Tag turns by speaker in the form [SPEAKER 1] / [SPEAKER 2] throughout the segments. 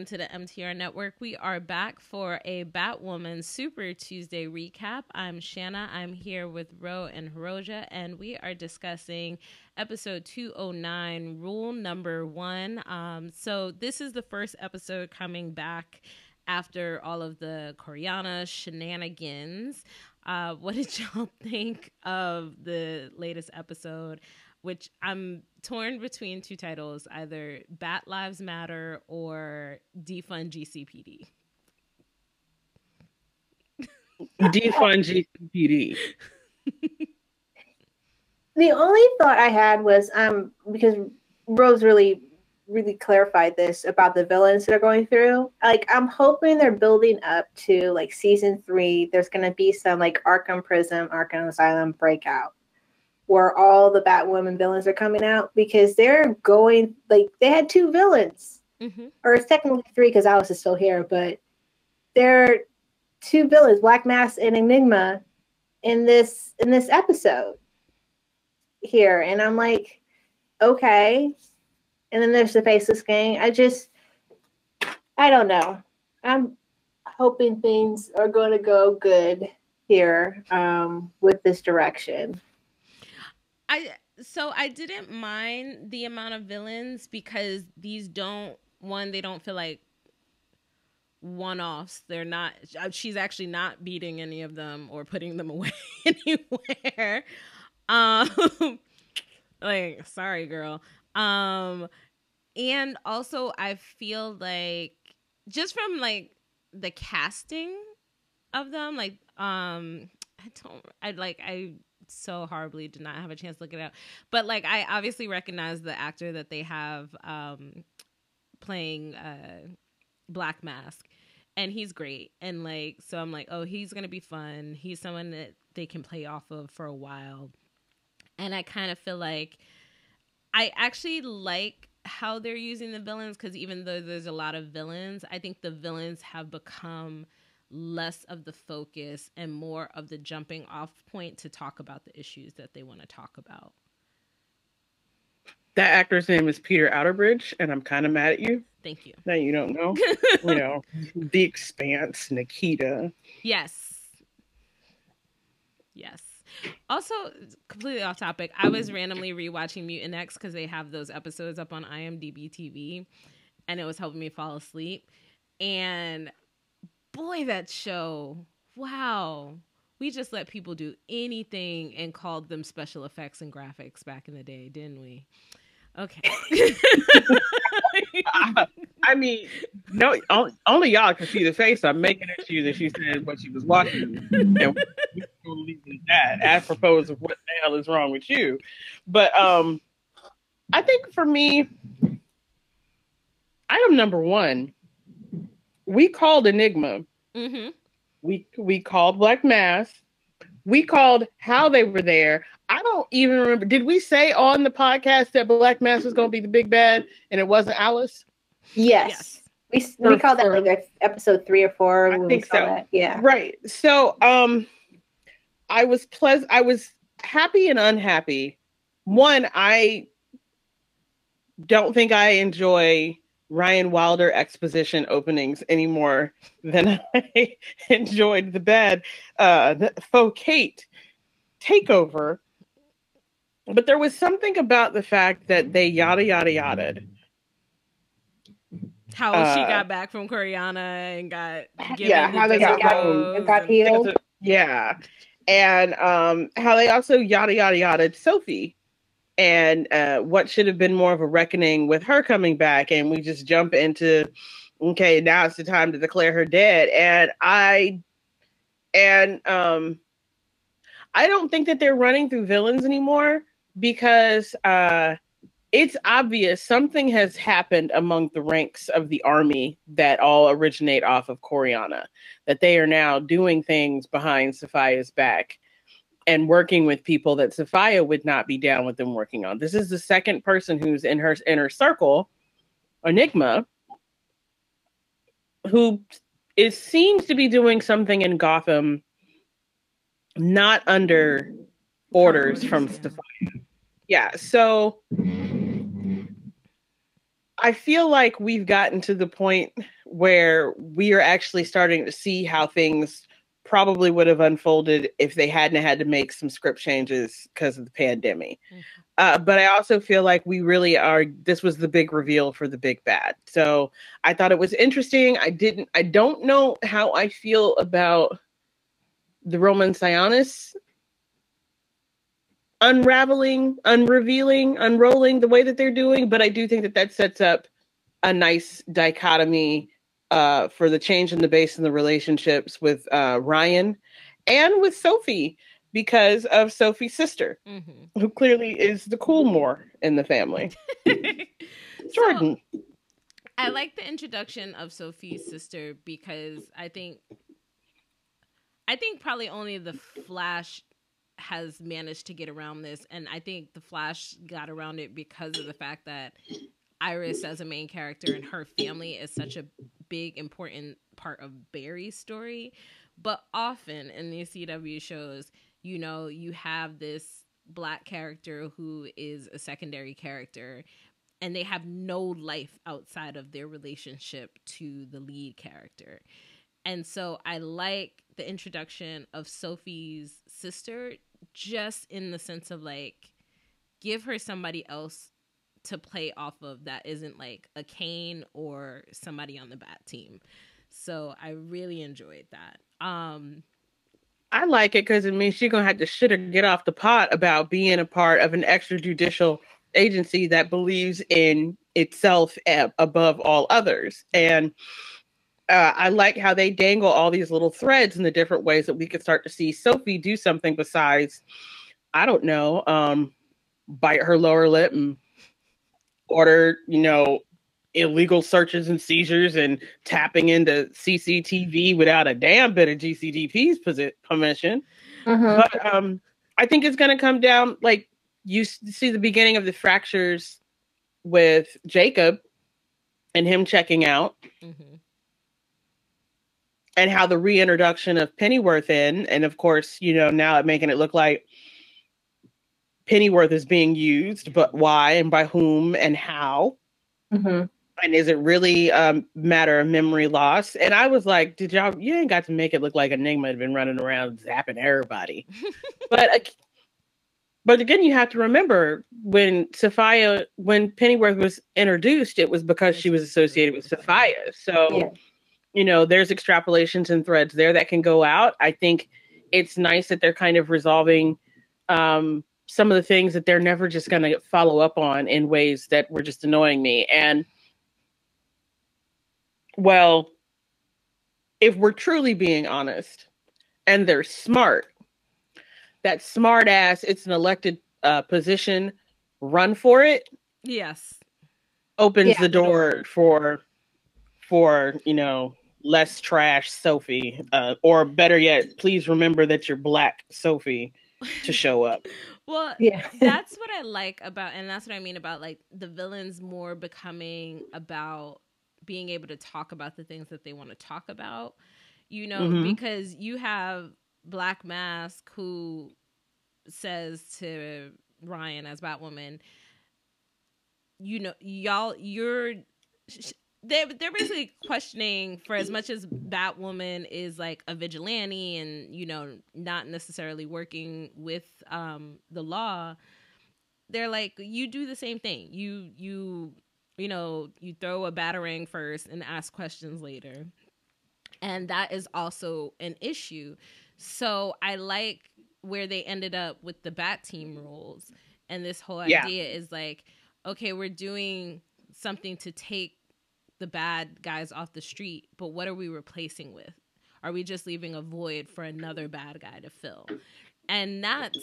[SPEAKER 1] Welcome to the MTR Network. We are back for a Batwoman Super Tuesday recap. I'm Shanna. I'm here with Ro and Hiroja, and we are discussing episode 209, rule number one. Um, so, this is the first episode coming back after all of the Coryana shenanigans. Uh, what did y'all think of the latest episode? Which I'm torn between two titles either Bat Lives Matter or Defund GCPD.
[SPEAKER 2] Defund GCPD.
[SPEAKER 3] the only thought I had was um because Rose really really clarified this about the villains that are going through. Like I'm hoping they're building up to like season three. There's gonna be some like Arkham Prison, Arkham Asylum breakout where all the Batwoman villains are coming out because they're going like they had two villains, mm-hmm. or it's technically three because Alice is still here, but they're two villains, Black Mask and Enigma, in this in this episode here, and I'm like, okay. And then there's the Faceless Gang. I just, I don't know. I'm hoping things are going to go good here um, with this direction.
[SPEAKER 1] I so I didn't mind the amount of villains because these don't one they don't feel like one-offs. They're not uh, she's actually not beating any of them or putting them away anywhere. Um like sorry girl. Um and also I feel like just from like the casting of them like um I don't I like I so horribly did not have a chance to look it up. But like I obviously recognize the actor that they have um playing uh Black Mask and he's great. And like so I'm like, "Oh, he's going to be fun. He's someone that they can play off of for a while." And I kind of feel like I actually like how they're using the villains because even though there's a lot of villains, I think the villains have become less of the focus and more of the jumping off point to talk about the issues that they want to talk about.
[SPEAKER 2] That actor's name is Peter Outerbridge, and I'm kind of mad at you.
[SPEAKER 1] Thank you.
[SPEAKER 2] That you don't know. you know, The Expanse, Nikita.
[SPEAKER 1] Yes. Yes. Also, completely off topic, I was randomly rewatching Mutant X because they have those episodes up on IMDb TV, and it was helping me fall asleep. And boy, that show. Wow. We just let people do anything and called them special effects and graphics back in the day, didn't we? Okay.
[SPEAKER 2] I mean, no, only y'all can see the face I'm making at you that she said what she was watching. And we'll leave it at that, apropos of what the hell is wrong with you. But um, I think for me, item number one we called Enigma. Mm-hmm. We we called Black Mask. We called how they were there. I don't even remember. Did we say on the podcast that Black Mask was going to be the big bad and it wasn't Alice?
[SPEAKER 3] Yes. yes. We, we called that like episode three or four.
[SPEAKER 2] I think so.
[SPEAKER 3] That. Yeah.
[SPEAKER 2] Right. So um I was pleasant I was happy and unhappy. One, I don't think I enjoy Ryan Wilder exposition openings anymore than I enjoyed the bad uh the faux Kate takeover. But there was something about the fact that they yada yada yada.
[SPEAKER 1] How uh, she got back from Coryana and got
[SPEAKER 3] yeah, how they got, got, got healed.
[SPEAKER 2] Yeah. And um how they also yada yada yada Sophie and uh, what should have been more of a reckoning with her coming back, and we just jump into okay, now it's the time to declare her dead, and I and um I don't think that they're running through villains anymore because uh it's obvious something has happened among the ranks of the army that all originate off of Coryana, that they are now doing things behind Safiyah's back and working with people that Safiyah would not be down with them working on. This is the second person who's in her inner circle, Enigma, who is seems to be doing something in Gotham not under orders from Safiyah. Yeah, so I feel like we've gotten to the point where we are actually starting to see how things probably would have unfolded if they hadn't had to make some script changes because of the pandemic. Mm-hmm. Uh, but I also feel like we really are. This was the big reveal for the big bad. So I thought it was interesting. I didn't. I don't know how I feel about the Roman Sionis unraveling, unrevealing, unrolling the way that they're doing. But I do think that that sets up a nice dichotomy uh, for the change in the base and the relationships with uh, Ryan and with Sophie because of Sophie's sister, mm-hmm. who clearly is the cool more in the family. Jordan.
[SPEAKER 1] So, I like the introduction of Sophie's sister because I think I think probably only the Flash has managed to get around this and I think the Flash got around it because of the fact that Iris as a main character and her family is such a big important part of Barry's story. But often in these CW shows, you know, you have this black character who is a secondary character and they have no life outside of their relationship to the lead character. And so I like the introduction of Sophie's sister just in the sense of like give her somebody else to play off of that isn't like a Kane or somebody on the bat team. So I really enjoyed that. Um
[SPEAKER 2] I like it because it means she's gonna have to shit or get off the pot about being a part of an extrajudicial agency that believes in itself above all others. And uh, I like how they dangle all these little threads in the different ways that we could start to see Sophie do something besides, I don't know, um, bite her lower lip and order, you know, illegal searches and seizures and tapping into CCTV without a damn bit of GCPD's permission. Mm-hmm. But um, I think it's going to come down like you see the beginning of the fractures with Jacob and him checking out. Mm-hmm. And how the reintroduction of Pennyworth in, and of course, you know, now it making it look like Pennyworth is being used, but why and by whom and how? Mm-hmm. And is it really a um, matter of memory loss? And I was like, did y'all, you ain't got to make it look like Enigma had been running around zapping everybody. but, uh, but again, you have to remember when Safiyah, when Pennyworth was introduced, it was because she was associated with Safiyah. So, yeah. you know, there's extrapolations and threads there that can go out. I think it's nice that they're kind of resolving um, some of the things that they're never just going to follow up on in ways that were just annoying me. And well, if we're truly being honest and they're smart, that smart ass, it's an elected uh, position, run for it.
[SPEAKER 1] Yes.
[SPEAKER 2] Opens yeah. the door for, for, you know, less trash Sophie, uh, or better yet, please remember that you're black Sophie to show up.
[SPEAKER 1] well, yeah. that's what I like about, and that's what I mean about like the villains more becoming about being able to talk about the things that they want to talk about. You know, mm-hmm. because you have Black Mask who says to Ryan as Batwoman, you know, y'all, you're they're they're basically questioning for as much as Batwoman is like a vigilante and you know not necessarily working with um the law they're like you do the same thing. You you you know you throw a battering first and ask questions later. And that is also an issue. So I like where they ended up with the bat team rules and this whole idea yeah. is like okay we're doing something to take the bad guys off the street, but what are we replacing with? Are we just leaving a void for another bad guy to fill? And that's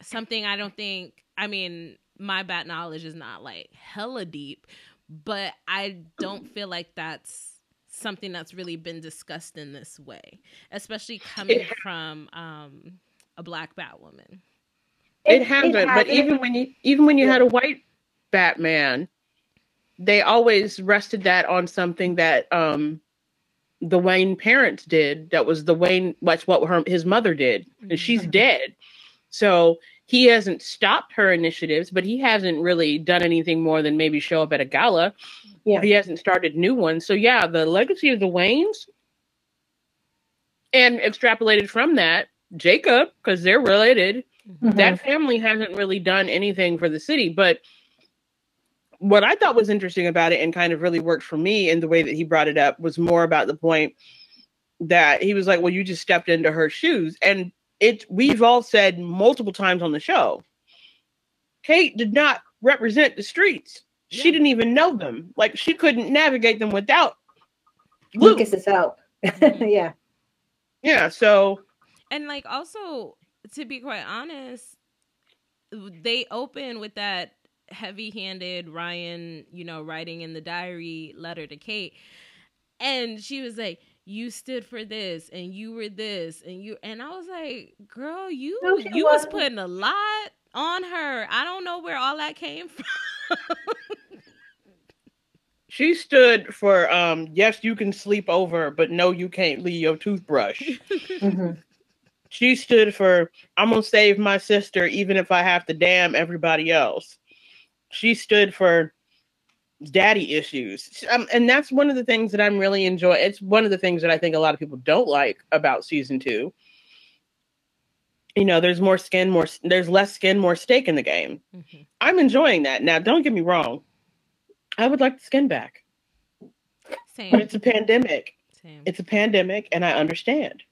[SPEAKER 1] something I don't think, I mean, my bat knowledge is not like hella deep, but I don't feel like that's something that's really been discussed in this way, especially coming from um, a black Batwoman.
[SPEAKER 2] It, it hasn't, it but even when you even when you yeah. had a white Batman, they always rested that on something that um the Wayne parents did. That was the Wayne, that's what her, his mother did, and she's mm-hmm. dead. So he hasn't stopped her initiatives, but he hasn't really done anything more than maybe show up at a gala.
[SPEAKER 3] Yeah.
[SPEAKER 2] He hasn't started new ones. So yeah, the legacy of the Waynes and extrapolated from that, Jacob, because they're related,
[SPEAKER 3] Mhm.
[SPEAKER 2] that family hasn't really done anything for the city. But what I thought was interesting about it and kind of really worked for me in the way that he brought it up was more about the point that he was like, Well, you just stepped into her shoes. And it we've all said multiple times on the show. Kate did not represent the streets. She didn't even know them. Like she couldn't navigate them without Luke.
[SPEAKER 3] Lucas's help. Mm-hmm. yeah.
[SPEAKER 2] Yeah, so
[SPEAKER 1] And like also to be quite honest, they open with that heavy-handed Ryan, you know, writing in the diary letter to Kate. And she was like, "You stood for this and you were this and you and I was like, "Girl, you
[SPEAKER 3] No,
[SPEAKER 1] you was
[SPEAKER 3] wasn't.
[SPEAKER 1] putting a lot on her. I don't know where all that came from."
[SPEAKER 2] she stood for um yes, you can sleep over, but no, you can't leave your toothbrush.
[SPEAKER 3] Mhm.
[SPEAKER 2] she stood for I'm gonna save my sister even if I have to damn everybody else. She stood for daddy issues, um, and that's one of the things that I'm really enjoying. It's one of the things that I think a lot of people don't like about season two. You know, there's more skin, more there's less skin, more stake in the game.
[SPEAKER 1] Mhm.
[SPEAKER 2] I'm enjoying that. Now, don't get me wrong. I would like the skin back, but
[SPEAKER 1] Same.
[SPEAKER 2] it's a pandemic
[SPEAKER 1] Same.
[SPEAKER 2] it's a pandemic and I understand.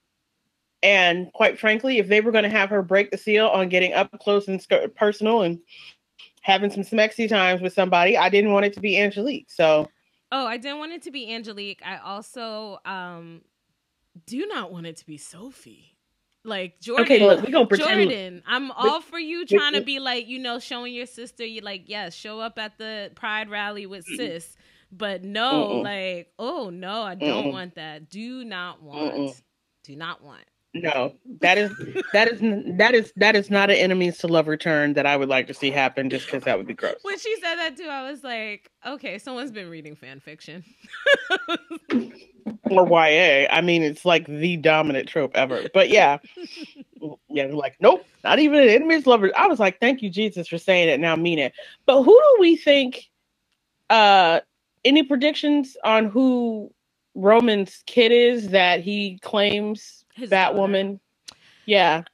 [SPEAKER 2] And quite frankly, if they were going to have her break the seal on getting up close and sc- personal and having some smexy times with somebody, I didn't want it to be Angelique. So
[SPEAKER 1] Oh, I didn't want it to be Angelique. I also um do not want it to be Sophie. Like Jordan.
[SPEAKER 2] okay, look, we're gonna pretend.
[SPEAKER 1] Jordan, I'm all for you trying to be like, you know, showing your sister you like, yes, show up at the pride rally with sis. But no,
[SPEAKER 2] Mm-mm.
[SPEAKER 1] like, oh no, I don't
[SPEAKER 2] Mm-mm.
[SPEAKER 1] want that. Do not want.
[SPEAKER 2] Mm-mm.
[SPEAKER 1] Do not want.
[SPEAKER 2] No, that is that is that is that is not an enemies to lover turn that I would like to see happen. Just because that would be gross.
[SPEAKER 1] When she said that too, I was like, okay, someone's been reading fan fiction.
[SPEAKER 2] or YA. I mean, it's like the dominant trope ever. But yeah, yeah, like, nope, not even an enemies lover. I was like, thank you, Jesus, for saying it. Now mean it. But who do we think? Uh, any predictions on who Roman's kid is that he claims
[SPEAKER 1] His
[SPEAKER 2] Batwoman? Yeah,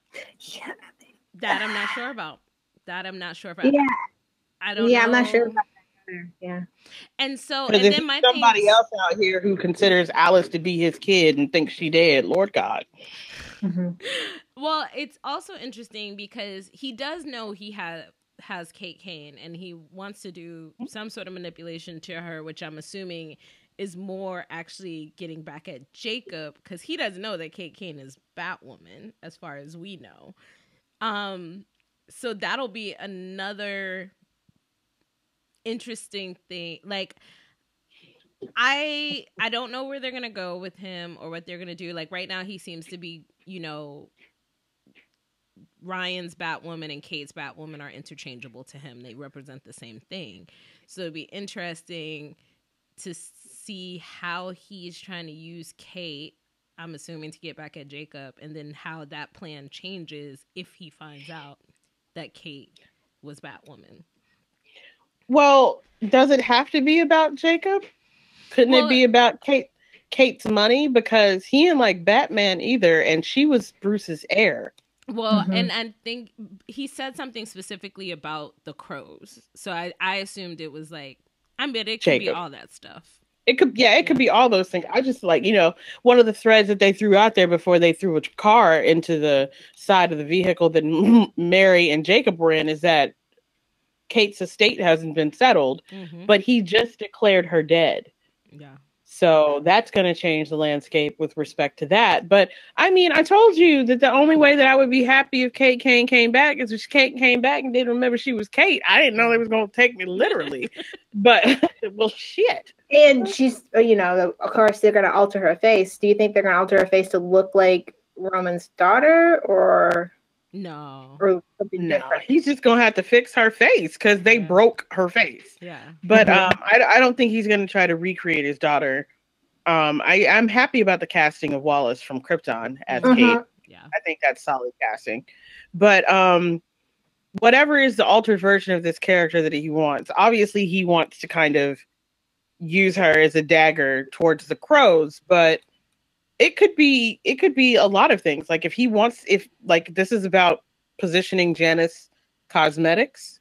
[SPEAKER 3] Yeah.
[SPEAKER 1] That I'm not sure about. That I'm not sure about.
[SPEAKER 3] Yeah.
[SPEAKER 1] I don't
[SPEAKER 3] Yeah,
[SPEAKER 1] know.
[SPEAKER 3] I'm not sure about that. Yeah.
[SPEAKER 1] And so,
[SPEAKER 2] because
[SPEAKER 1] and
[SPEAKER 2] if
[SPEAKER 1] then my
[SPEAKER 2] somebody
[SPEAKER 1] thing,
[SPEAKER 2] else out here who considers Alice to be his kid and thinks she dead, Lord God.
[SPEAKER 3] Mhm.
[SPEAKER 1] Well, it's also interesting because he does know he has has Kate Kane, and he wants to do some sort of manipulation to her, which I'm assuming is more actually getting back at Jacob because he doesn't know that Kate Kane is Batwoman, as far as we know. Um, so that'll be another interesting thing. Like, I I don't know where they're gonna go with him or what they're gonna do. Like right now, he seems to be, you know, Ryan's Batwoman and Kate's Batwoman are interchangeable to him. They represent the same thing. So it'd be interesting to see how he's trying to use Kate. I'm assuming to get back at Jacob, and then how that plan changes if he finds out that Kate was Batwoman.
[SPEAKER 2] Well, does it have to be about Jacob? Couldn't
[SPEAKER 1] Well,
[SPEAKER 2] it be about Kate Kate's money? Because he didn't like Batman either, and she was Bruce's heir.
[SPEAKER 1] Well,
[SPEAKER 3] Mhm.
[SPEAKER 1] and I think he said something specifically about the crows. So I, I assumed it was like, I mean, it could be all that stuff.
[SPEAKER 2] It could, yeah, it could be all those things. I just like, you know, one of the threads that they threw out there before they threw a car into the side of the vehicle that Mary and Jacob were in is that Kate's estate hasn't been settled,
[SPEAKER 1] Mm-hmm.
[SPEAKER 2] but he just declared her dead.
[SPEAKER 1] Yeah.
[SPEAKER 2] So that's going to change the landscape with respect to that. But I mean, I told you that the only way that I would be happy if Kate Kane came back is if Kate came back and didn't remember she was Kate. I didn't know they was going to take me literally. but, well, shit.
[SPEAKER 3] And she's, uh, you know, of course, they're going to alter her face. Do you think they're going to alter her face to look like Roman's daughter or,
[SPEAKER 1] No.
[SPEAKER 3] or something
[SPEAKER 2] No,
[SPEAKER 3] different?
[SPEAKER 2] he's just going to have to fix her face because they
[SPEAKER 1] Yeah.
[SPEAKER 2] broke her face.
[SPEAKER 1] Yeah.
[SPEAKER 2] But
[SPEAKER 3] Mhm.
[SPEAKER 2] um, I, I don't think he's going to try to recreate his daughter. Um, I, I'm happy about the casting of Wallis from Krypton as
[SPEAKER 3] Mhm.
[SPEAKER 2] Kate.
[SPEAKER 1] Yeah.
[SPEAKER 2] I think that's solid casting. But um whatever is the altered version of this character that he wants. Obviously, he wants to kind of use her as a dagger towards the crows, but it could be it could be a lot of things. Like if he wants if like this is about positioning Janus cosmetics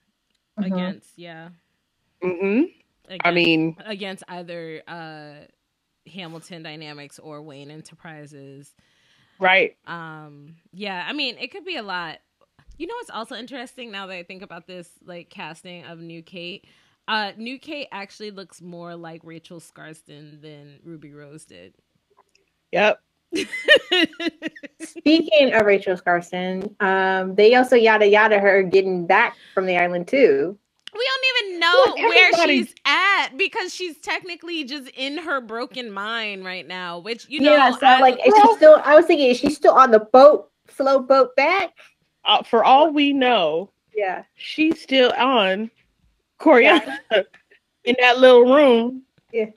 [SPEAKER 3] Mhm.
[SPEAKER 1] against yeah.
[SPEAKER 2] hmm I mean,
[SPEAKER 1] against either uh Hamilton Dynamics or Wayne Enterprises.
[SPEAKER 2] right.
[SPEAKER 1] Um yeah, I mean it could be a lot. You know what's also interesting now that I think about this like casting of New Kate? Uh New Kate actually looks more like Rachel Skarsten than Ruby Rose did.
[SPEAKER 2] Yep.
[SPEAKER 3] Speaking of Rachel Skarsten, um, they also yada yada her getting back from the island too.
[SPEAKER 1] We don't even know
[SPEAKER 2] Look,
[SPEAKER 1] where she's at because she's technically just in her broken mind right now, which you know
[SPEAKER 3] yeah, so
[SPEAKER 1] I-
[SPEAKER 3] like, is she still? I was thinking, is she still on the boat, float boat back?
[SPEAKER 2] Uh, for all we know,
[SPEAKER 3] Yeah,
[SPEAKER 2] she's still on Coryana in that little room.
[SPEAKER 3] Yeah.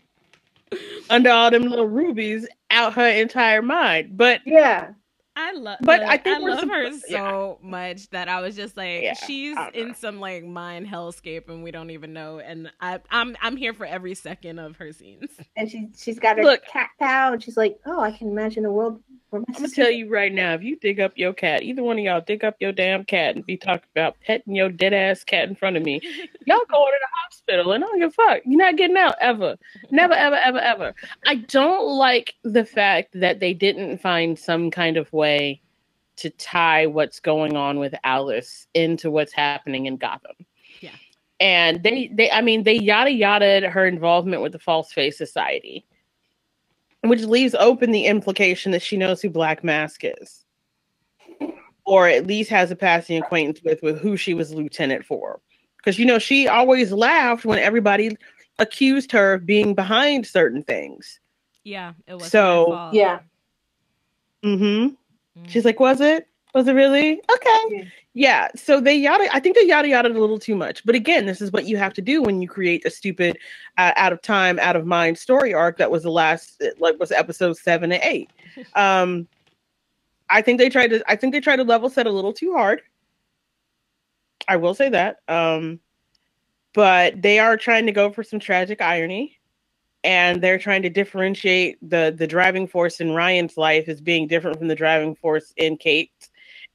[SPEAKER 2] Under all them little rubies out her entire mind. But
[SPEAKER 3] yeah.
[SPEAKER 1] I love,
[SPEAKER 2] But
[SPEAKER 1] but
[SPEAKER 2] I
[SPEAKER 1] I,
[SPEAKER 2] think we're
[SPEAKER 1] love her
[SPEAKER 2] suppo-
[SPEAKER 1] so much that I was just like,
[SPEAKER 2] Yeah,
[SPEAKER 1] she's in some like mind hellscape, and we don't even know. And I, I'm, I'm here for every second of her scenes.
[SPEAKER 3] And she she's got her
[SPEAKER 2] Look.
[SPEAKER 3] cat pal, and she's like, oh, I can imagine a world where my
[SPEAKER 2] I'm gonna tell you right now, if you dig up your cat, either one of y'all dig up your damn cat and be talking about petting your dead ass cat in front of me, y'all going to the hospital and I don't give a fuck. You're not getting out ever. Never, ever, ever, ever. I don't like the fact that they didn't find some kind of way to tie what's going on with Alice into what's happening in Gotham.
[SPEAKER 1] Yeah.
[SPEAKER 2] And they, they, I mean, they yada yada her involvement with the False Face Society, which leaves open the implication that she knows who Black Mask is, or at least has a passing acquaintance with with who she was lieutenant for. Because you know she always laughed when everybody accused her of being behind certain things.
[SPEAKER 1] Yeah, it was
[SPEAKER 2] So-
[SPEAKER 3] Yeah.
[SPEAKER 2] Mm-hmm.
[SPEAKER 1] Mm.
[SPEAKER 2] She's like, was it? Was it really? Okay.
[SPEAKER 3] Yeah.
[SPEAKER 2] Yeah. So they yada. I think they yada yada a little too much. But again, this is what you have to do when you create a stupid, uh, out of time, out of mind story arc that was the last, like, was episode seven and eight. Um, I think they tried to. I think they tried to level set a little too hard. I will say that. Um, but they are trying to go for some tragic irony and they're trying to differentiate the the driving force in Ryan's life as being different from the driving force in Kate's.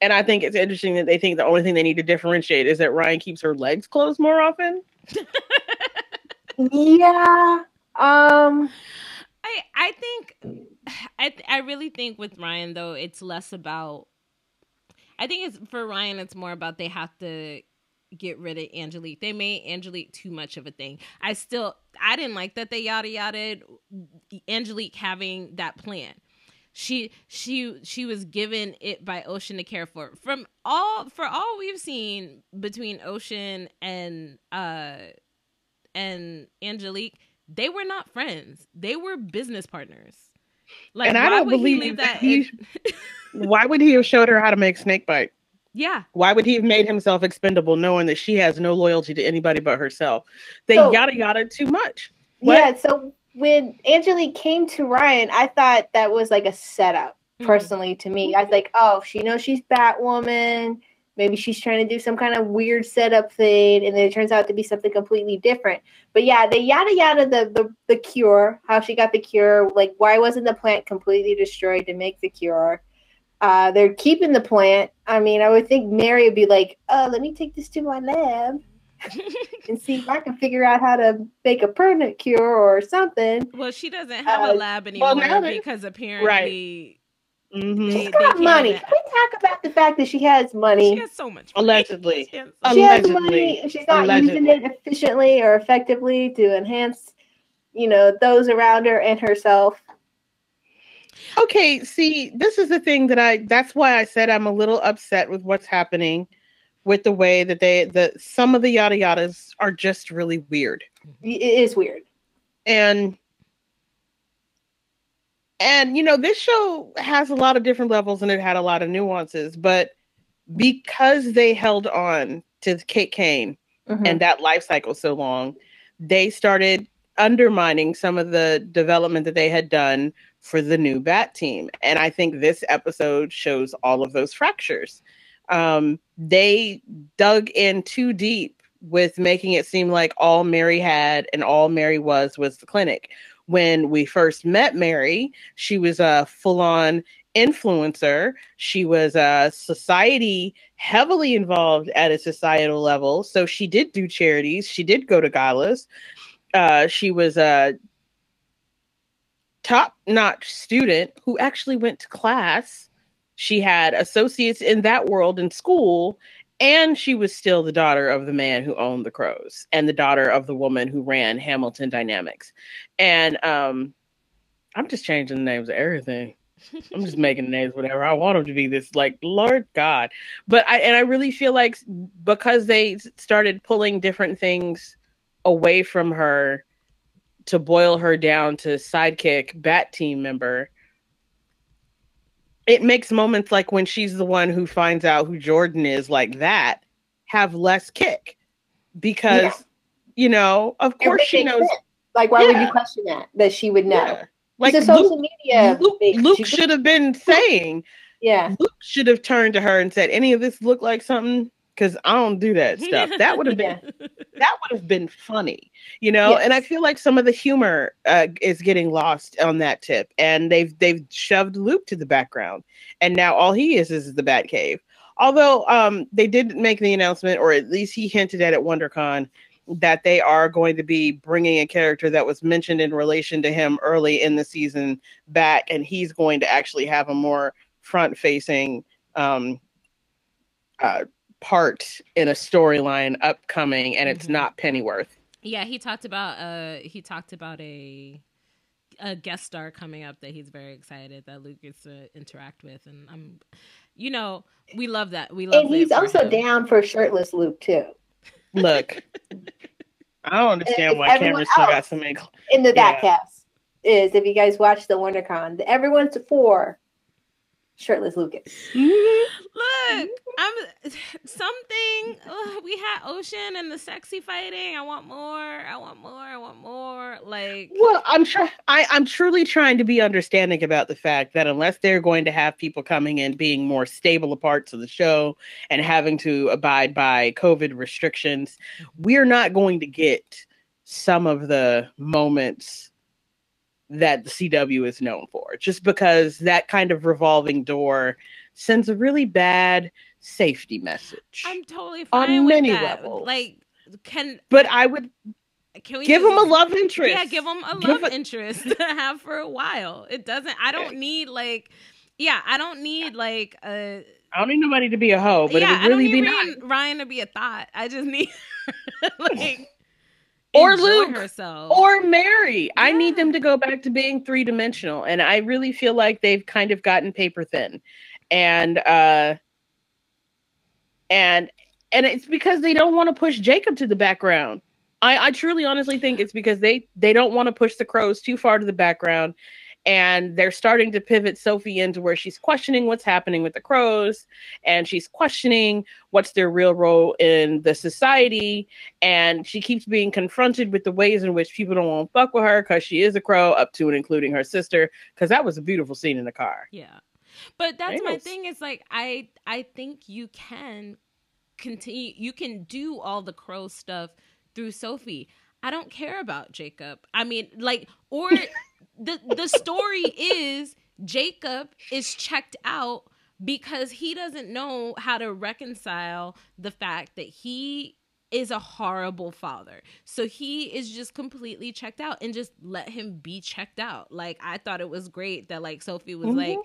[SPEAKER 2] And I think it's interesting that they think the only thing they need to differentiate is that Ryan keeps her legs closed more often.
[SPEAKER 3] Yeah. Um.
[SPEAKER 1] I I think I th- I really think with Ryan though it's less about I think it's for Ryan it's more about they have to get rid of Angelique. They made Angelique too much of a thing. I still I didn't like that they yada yada Angelique having that plan. She she she was given it by Ocean to care for. From all for all we've seen between Ocean and uh and Angelique, they were not friends. They were business partners. Like,
[SPEAKER 2] and I
[SPEAKER 1] why
[SPEAKER 2] don't
[SPEAKER 1] would he
[SPEAKER 2] believe that
[SPEAKER 1] that.
[SPEAKER 2] he.
[SPEAKER 1] in-
[SPEAKER 2] why would he have showed her how to make snake bite?
[SPEAKER 1] yeah,
[SPEAKER 2] Why would he have made himself expendable, knowing that she has no loyalty to anybody but herself? They
[SPEAKER 3] So-
[SPEAKER 2] yada yada too much. What?
[SPEAKER 3] Yeah. So when Angelique came to Ryan, I thought that was like a setup.
[SPEAKER 1] Mhm.
[SPEAKER 3] Personally, to me, I was like, oh, she knows she's Batwoman. Maybe she's trying to do some kind of weird setup thing, and then it turns out to be something completely different. But yeah, they yada yada the the, the cure, how she got the cure, like why wasn't the plant completely destroyed to make the cure? Uh, they're keeping the plant. I mean, I would think Mary would be like, "Uh, let me take this to my lab and see if I can figure out how to make a permanent cure or something."
[SPEAKER 1] well, she doesn't have
[SPEAKER 3] Uh,
[SPEAKER 1] a lab anymore
[SPEAKER 2] now
[SPEAKER 1] because apparently
[SPEAKER 2] Mhm.
[SPEAKER 3] She's got
[SPEAKER 1] can't
[SPEAKER 3] money. Can we talk about the fact that she has money?
[SPEAKER 1] she has so much money.
[SPEAKER 2] Allegedly.
[SPEAKER 1] She has so
[SPEAKER 3] she has
[SPEAKER 2] Allegedly.
[SPEAKER 3] money and she's not
[SPEAKER 2] Allegedly.
[SPEAKER 3] using it efficiently or effectively to enhance you know those around her and herself
[SPEAKER 2] Okay, see, this is the thing that I that's why I said I'm a little upset with what's happening with the way that they that some of the yada yadas are just really weird.
[SPEAKER 3] it is weird
[SPEAKER 2] And and you know, this show has a lot of different levels and it had a lot of nuances, but because they held on to Kate Kane
[SPEAKER 3] Mhm.
[SPEAKER 2] and that life cycle so long, they started undermining some of the development that they had done for the new Bat team. And I think this episode shows all of those fractures. Um, they dug in too deep with making it seem like all Mary had and all Mary was was the clinic. When we first met Mary, she was a full on influencer. She was a society heavily involved at a societal level. So she did do charities. She did go to galas. Uh, she was a top notch student who actually went to class. She had associates in that world in school, and she was still the daughter of the man who owned the crows and the daughter of the woman who ran Hamilton Dynamics. And um, I'm just changing the names of everything. I'm just making names whatever I want them to be. This like Lord God, but I and I really feel like because they started pulling different things away from her to boil her down to sidekick bat team member it makes moments like when she's the one who finds out who jordan is like that have less kick because yeah. you know of course she knows sense.
[SPEAKER 3] like why yeah. would you question that that she would know yeah. like social
[SPEAKER 2] luke, media luke, luke should have been saying
[SPEAKER 3] yeah
[SPEAKER 2] luke should have turned to her and said any of this look like something because I don't do that stuff. That would have been that would have been funny, you know. Yes. And I feel like some of the humor uh, is getting lost on that tip, and they've they've shoved Luke to the background, and now all he is is the Batcave. Although um, they did make the announcement, or at least he hinted at at WonderCon, that they are going to be bringing a character that was mentioned in relation to him early in the season back, and he's going to actually have a more front-facing um, uh, part in a storyline upcoming and it's mm-hmm. not Pennyworth.
[SPEAKER 1] Yeah, he talked about uh he talked about a a guest star coming up that he's very excited that Luke gets to interact with and I'm you know, we love that. We love
[SPEAKER 3] And he's also him. down for shirtless Luke too.
[SPEAKER 2] Look. I don't understand why Cameron still got so many
[SPEAKER 3] in the back cast is if you guys watch the WonderCon, everyone's for shirtless Lucas. Mm-hmm.
[SPEAKER 1] Look, mm-hmm. I'm something. we had Ocean and the sexy fighting. I want more. I want more. I want more. Like,
[SPEAKER 2] well, I'm sure. I, I'm truly trying to be understanding about the fact that unless they're going to have people coming in being more stable parts of the show and having to abide by COVID restrictions, we're not going to get some of the moments that the CW is known for, just because that kind of revolving door sends a really bad safety message.
[SPEAKER 1] I'm totally fine on many that. levels. Like, can
[SPEAKER 2] but I would can we give them a love interest?
[SPEAKER 1] Yeah, give them a love a- interest to have for a while. It doesn't. I don't need like, yeah, I don't need like a.
[SPEAKER 2] I don't need nobody to be a hoe, but yeah, it would really be
[SPEAKER 1] Ryan, nice. Ryan to be a thought. I just need like
[SPEAKER 2] or Luke herself. or Mary. Yeah. I need them to go back to being three dimensional, and I really feel like they've kind of gotten paper thin, and uh, and and it's because they don't want to push Jacob to the background. I, I truly, honestly think it's because they they don't want to push the crows too far to the background, and they're starting to pivot Sophie into where she's questioning what's happening with the crows. And she's questioning what's their real role in the society. And she keeps being confronted with the ways in which people don't want to fuck with her because she is a crow up to and including her sister because that was a beautiful scene in the car.
[SPEAKER 1] Yeah. But that's my thing is like i i think you can continue you can do all the crow stuff through sophie. I don't care about Jacob. I mean, like, or the the story is Jacob is checked out because he doesn't know how to reconcile the fact that he is a horrible father. So he is just completely checked out and just let him be checked out. Like I thought it was great that like Sophie was mm-hmm. like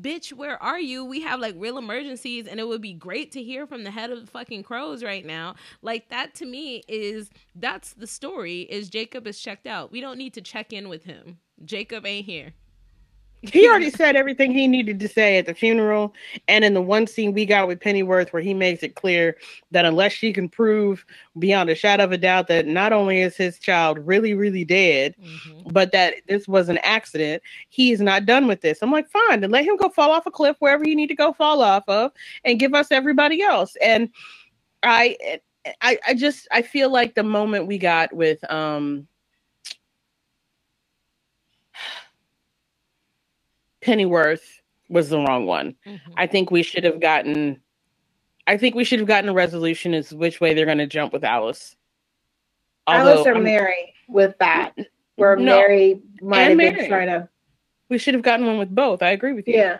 [SPEAKER 1] bitch, where are you? We have like real emergencies and it would be great to hear from the head of the fucking crows right now. Like that to me is that's the story is Jacob is checked out. We don't need to check in with him. Jacob ain't here.
[SPEAKER 2] He already said everything he needed to say at the funeral and in the one scene we got with pennyworth where he makes it clear that unless she can prove beyond a shadow of a doubt that not only is his child really really dead mm-hmm. but that this was an accident he is not done with this i'm like fine then let him go fall off a cliff wherever you need to go fall off of and give us everybody else and i i, I just i feel like the moment we got with um Pennyworth was the wrong one. Mm-hmm. I think we should have gotten I think we should have gotten a resolution as which way they're going to jump with Alice.
[SPEAKER 3] Alice or I'm, Mary with that, where no, Mary might have Mary. been trying to.
[SPEAKER 2] We should have gotten one with both. I agree with you.
[SPEAKER 3] Yeah.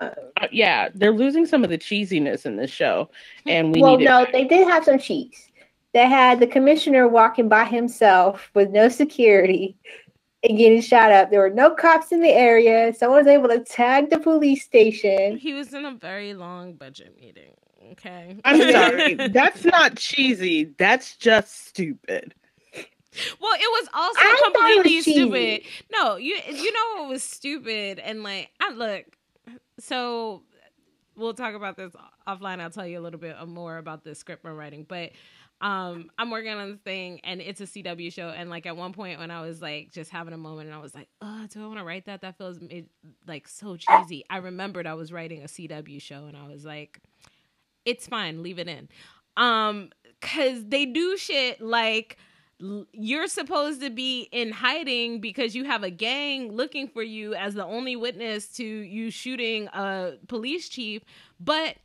[SPEAKER 2] Uh, uh, yeah, they're losing some of the cheesiness in this show, and we.
[SPEAKER 3] Well, no, they did have some cheese. They had the commissioner walking by himself with no security getting shot up. There were no cops in the area. Someone was able to tag the police station.
[SPEAKER 1] He was in a very long budget meeting. Okay.
[SPEAKER 2] I'm sorry. That's not cheesy. That's just stupid.
[SPEAKER 1] Well, it was also I completely was stupid. No, you you know it was stupid and like I look so we'll talk about this offline. I'll tell you a little bit more about the script I'm writing, but um i'm working on the thing and it's a cw show and like at one point when i was like just having a moment and i was like oh do i want to write that? That feels like so cheesy. I remembered i was writing a cw show and i was like it's fine leave it in. Um because they do shit like you're supposed to be in hiding because you have a gang looking for you as the only witness to you shooting a police chief but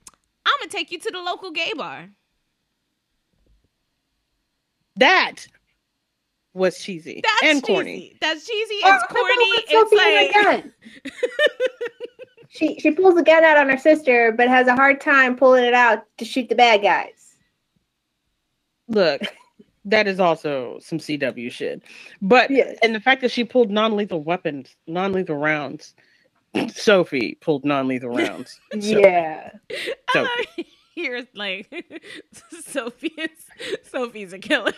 [SPEAKER 1] i'm gonna take you to the local gay bar
[SPEAKER 2] that was cheesy That's and cheesy. corny.
[SPEAKER 1] That's cheesy. Oh, it's corny. It's like
[SPEAKER 3] she she pulls the gun out on her sister, but has a hard time pulling it out to shoot the bad guys.
[SPEAKER 2] Look, that is also some CW shit. But yes. and the fact that she pulled non-lethal weapons, non-lethal rounds. Sophie pulled non-lethal rounds.
[SPEAKER 3] So, yeah.
[SPEAKER 1] Sophie here's like Sophie's Sophie's a killer.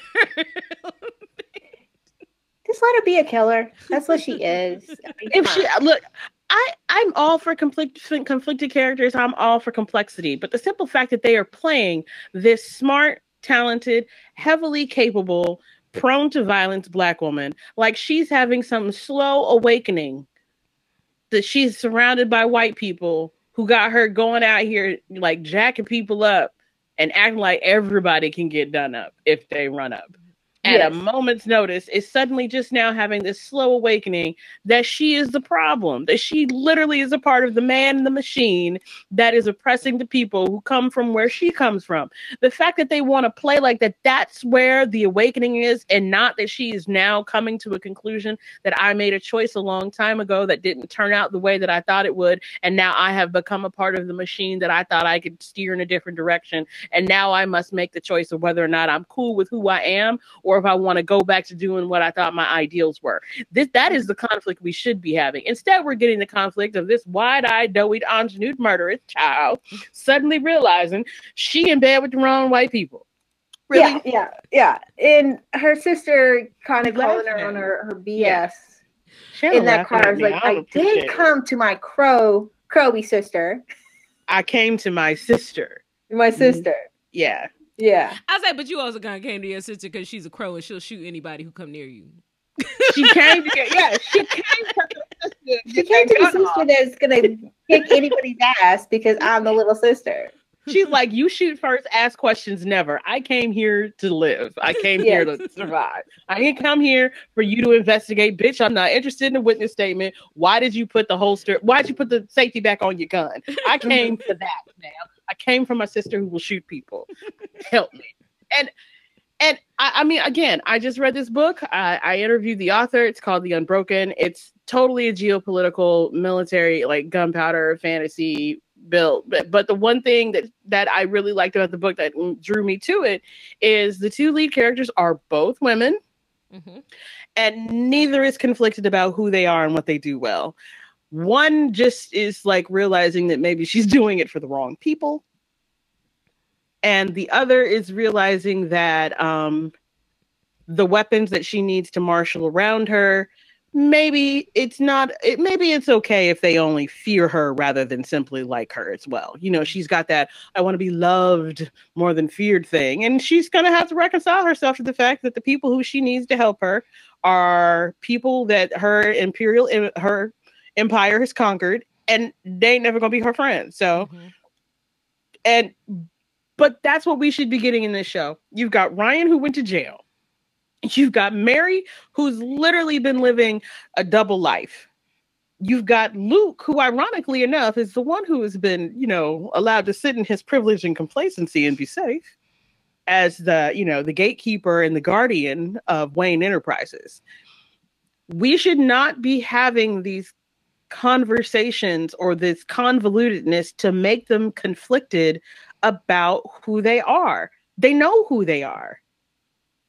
[SPEAKER 3] Just let her be a killer. That's what she is.
[SPEAKER 2] if she look, I I'm all for conflict conflicted characters. I'm all for complexity. But the simple fact that they are playing this smart, talented, heavily capable, prone to violence black woman, like she's having some slow awakening that she's surrounded by white people who got her going out here like jacking people up and acting like everybody can get done up if they run up at yes. a moment's notice is suddenly just now having this slow awakening that she is the problem, that she literally is a part of the man in the machine that is oppressing the people who come from where she comes from. The fact that they want to play like that, that's where the awakening is, and not that she is now coming to a conclusion that I made a choice a long time ago that didn't turn out the way that I thought it would. And now I have become a part of the machine that I thought I could steer in a different direction. And now I must make the choice of whether or not I'm cool with who I am or if I want to go back to doing what I thought my ideals were. This that is the conflict we should be having. Instead, we're getting the conflict of this wide-eyed, doughy, ingenue murderous child suddenly realizing she in bed with the wrong white people.
[SPEAKER 3] Really? Yeah, yeah, yeah. And her sister kind of calling her on her, her BS yeah. in that car. I was like, I, I did come to my crow, crowy sister.
[SPEAKER 2] I came to my sister.
[SPEAKER 3] My mm-hmm. sister.
[SPEAKER 2] Yeah.
[SPEAKER 3] Yeah.
[SPEAKER 1] I was like, but you also kind of came to your sister because she's a crow and she'll shoot anybody who come near you.
[SPEAKER 2] she came to get, yeah, she came to
[SPEAKER 3] sister. She came to the sister that's gonna kick anybody's ass because I'm the little sister.
[SPEAKER 2] She's like, you shoot first, ask questions never. I came here to live. I came yes. here to survive. I didn't come here for you to investigate, bitch. I'm not interested in a witness statement. Why did you put the holster? Why did you put the safety back on your gun? I came for that now. I came from a sister who will shoot people. Help me. And and I, I, mean, again, I just read this book. I, I interviewed the author. It's called The Unbroken. It's totally a geopolitical, military, like gunpowder fantasy built. But, but the one thing that that I really liked about the book that drew me to it is the two lead characters are both women, mm-hmm. and neither is conflicted about who they are and what they do well. One just is like realizing that maybe she's doing it for the wrong people. And the other is realizing that um, the weapons that she needs to marshal around her, maybe it's not, it, maybe it's okay if they only fear her rather than simply like her as well. You know, she's got that I want to be loved more than feared thing. And she's going to have to reconcile herself to the fact that the people who she needs to help her are people that her imperial, her empire has conquered and they ain't never gonna be her friends. So mm-hmm. and but that's what we should be getting in this show. You've got Ryan who went to jail. You've got Mary who's literally been living a double life. you've got Luke, who ironically enough is the one who has been, you know, allowed to sit in his privilege and complacency and be safe as the, you know, the gatekeeper and the guardian of Wayne Enterprises. We should not be having these conversations or this convolutedness to make them conflicted about who they are. They know who they are.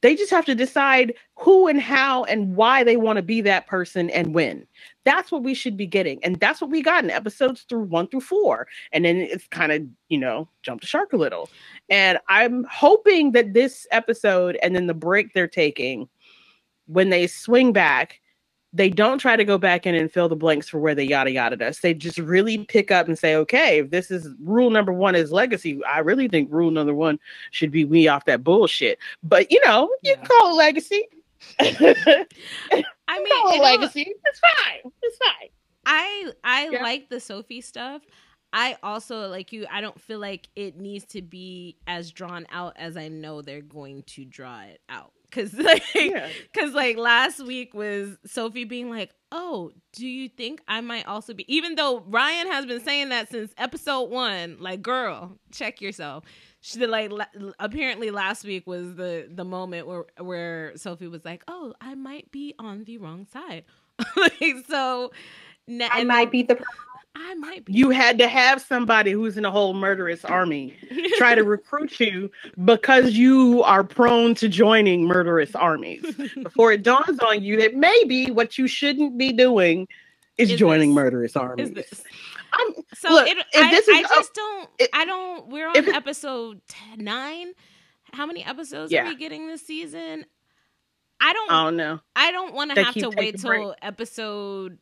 [SPEAKER 2] They just have to decide who and how and why they want to be that person and when. That's what we should be getting. And that's what we got in episodes through one through four. And then it's kind of, you know, jump the shark a little. And I'm hoping that this episode and then the break they're taking when they swing back they don't try to go back in and fill the blanks for where they yada yada us. They just really pick up and say, okay, if this is rule number one is legacy, I really think rule number one should be we off that bullshit. But you know, you yeah. call it legacy. I
[SPEAKER 1] mean,
[SPEAKER 2] call legacy. It's fine. It's fine.
[SPEAKER 1] I I yeah. like the Sophie stuff. I also like you. I don't feel like it needs to be as drawn out as I know they're going to draw it out because like because yeah. like last week was sophie being like oh do you think i might also be even though ryan has been saying that since episode one like girl check yourself she like la- apparently last week was the the moment where where sophie was like oh i might be on the wrong side like so
[SPEAKER 3] I might be the
[SPEAKER 1] I might be.
[SPEAKER 2] You had to have somebody who's in a whole murderous army try to recruit you because you are prone to joining murderous armies. Before it dawns on you that maybe what you shouldn't be doing is, is joining this, murderous armies.
[SPEAKER 1] I'm, so look, it, I, this is, I just don't. It, I don't. We're on it, episode nine. How many episodes yeah. are we getting this season? I don't.
[SPEAKER 2] Oh no.
[SPEAKER 1] I don't want to have to wait till episode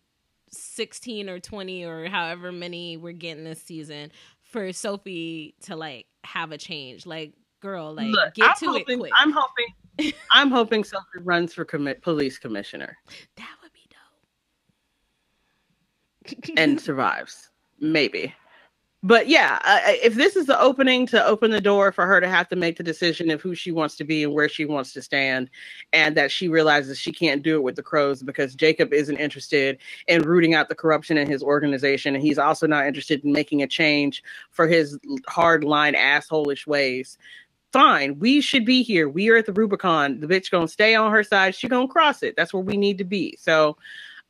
[SPEAKER 1] 16 or 20 or however many we're getting this season for Sophie to like have a change. Like, girl, like Look, get
[SPEAKER 2] I'm
[SPEAKER 1] to
[SPEAKER 2] hoping,
[SPEAKER 1] it quick.
[SPEAKER 2] I'm hoping I'm hoping Sophie runs for commit police commissioner.
[SPEAKER 1] That would
[SPEAKER 2] be dope. and survives. Maybe but yeah, uh, if this is the opening to open the door for her to have to make the decision of who she wants to be and where she wants to stand, and that she realizes she can't do it with the crows because Jacob isn't interested in rooting out the corruption in his organization, and he's also not interested in making a change for his hard line assholish ways. Fine, we should be here. We are at the Rubicon. The bitch gonna stay on her side. She gonna cross it. That's where we need to be. So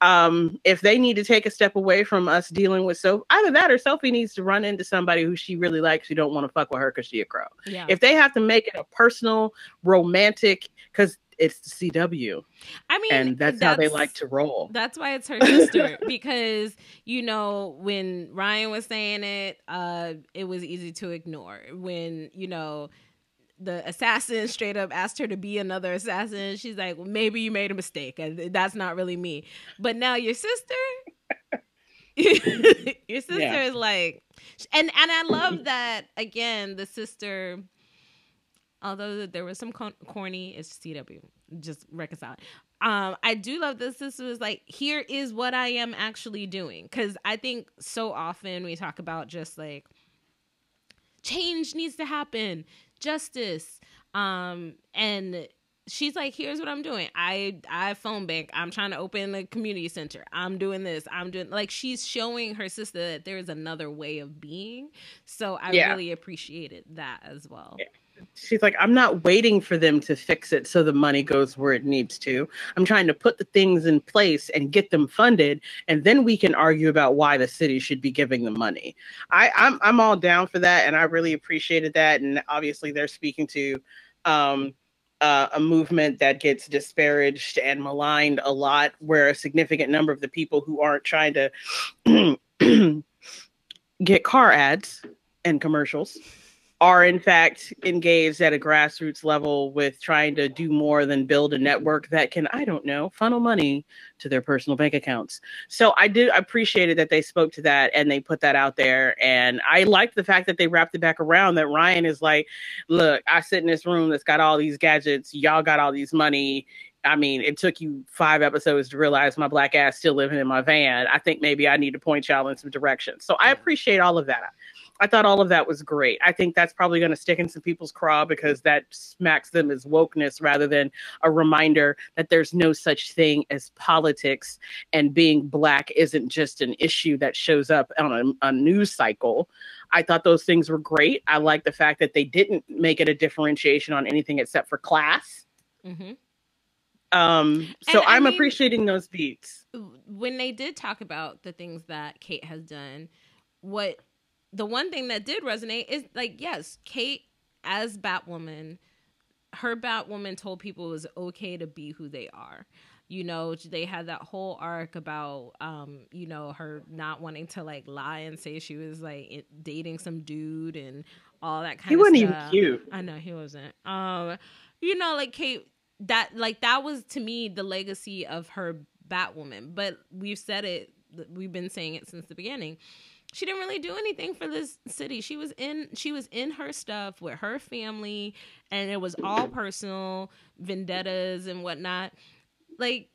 [SPEAKER 2] um, if they need to take a step away from us dealing with so either that or Sophie needs to run into somebody who she really likes who don't want to fuck with her because she a crow. Yeah. If they have to make it a personal, romantic, because it's the CW.
[SPEAKER 1] I mean,
[SPEAKER 2] and that's, that's, how they like to roll.
[SPEAKER 1] That's why it's her sister because you know when Ryan was saying it, uh, it was easy to ignore. When you know the assassin straight up asked her to be another assassin. She's like, well, maybe you made a mistake. That's not really me. But now your sister, your sister yeah. is like, and and I love that again. The sister, although there was some corny, it's CW. Just reconcile. Um, I do love this. This was like, here is what I am actually doing. Because I think so often we talk about just like change needs to happen justice. Um, and she's like, here's what I'm doing. I I phone bank. I'm trying to open a community center. I'm doing this. I'm doing like she's showing her sister that there's another way of being. So I yeah. really appreciated that as well. Yeah
[SPEAKER 2] she's like i'm not waiting for them to fix it so the money goes where it needs to. I'm trying to put the things in place and get them funded and then we can argue about why the city should be giving the money. I i'm, I'm all down for that and i really appreciated that and obviously they're speaking to um, uh, a movement that gets disparaged and maligned a lot where a significant number of the people who aren't trying to get car ads and commercials are in fact engaged at a grassroots level with trying to do more than build a network that can i don't know funnel money to their personal bank accounts so i did appreciate it that they spoke to that and they put that out there and i liked the fact that they wrapped it back around that ryan is like look i sit in this room that's got all these gadgets y'all got all these money I mean, it took you five episodes to realize my black ass still living in my van. I think maybe I need to point y'all in some direction. So I appreciate all of that. I thought all of that was great. I think that's probably going to stick in some people's craw because that smacks them as wokeness rather than a reminder that there's no such thing as politics and being black isn't just an issue that shows up on a, a news cycle. I thought those things were great. I like the fact that they didn't make it a differentiation on anything except for class. Mm-hmm. Um, so and, I'm mean, appreciating those beats.
[SPEAKER 1] When they did talk about the things that Kate has done, what the one thing that did resonate is like, yes, Kate as Batwoman, her Batwoman told people it was okay to be who they are. You know, they had that whole arc about, um, you know, her not wanting to like lie and say she was like dating some dude and all that kind
[SPEAKER 2] he
[SPEAKER 1] of
[SPEAKER 2] stuff. He wasn't even cute.
[SPEAKER 1] I know he wasn't. Um, you know, like Kate, that like that was to me the legacy of her Batwoman. But we've said it, we've been saying it since the beginning she didn't really do anything for this city. She was in she was in her stuff with her family and it was all personal vendettas and whatnot. Like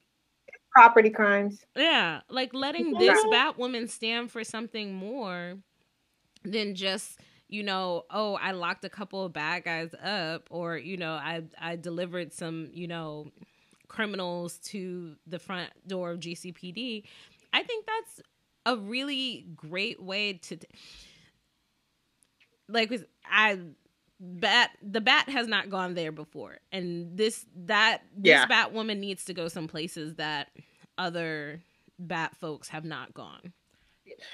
[SPEAKER 3] property crimes.
[SPEAKER 1] Yeah. Like letting this Batwoman stand for something more than just you know, oh, I locked a couple of bad guys up, or you know, I I delivered some, you know, criminals to the front door of GCPD. I think that's a really great way to like I bat the bat has not gone there before. And this that this yeah. bat woman needs to go some places that other bat folks have not gone.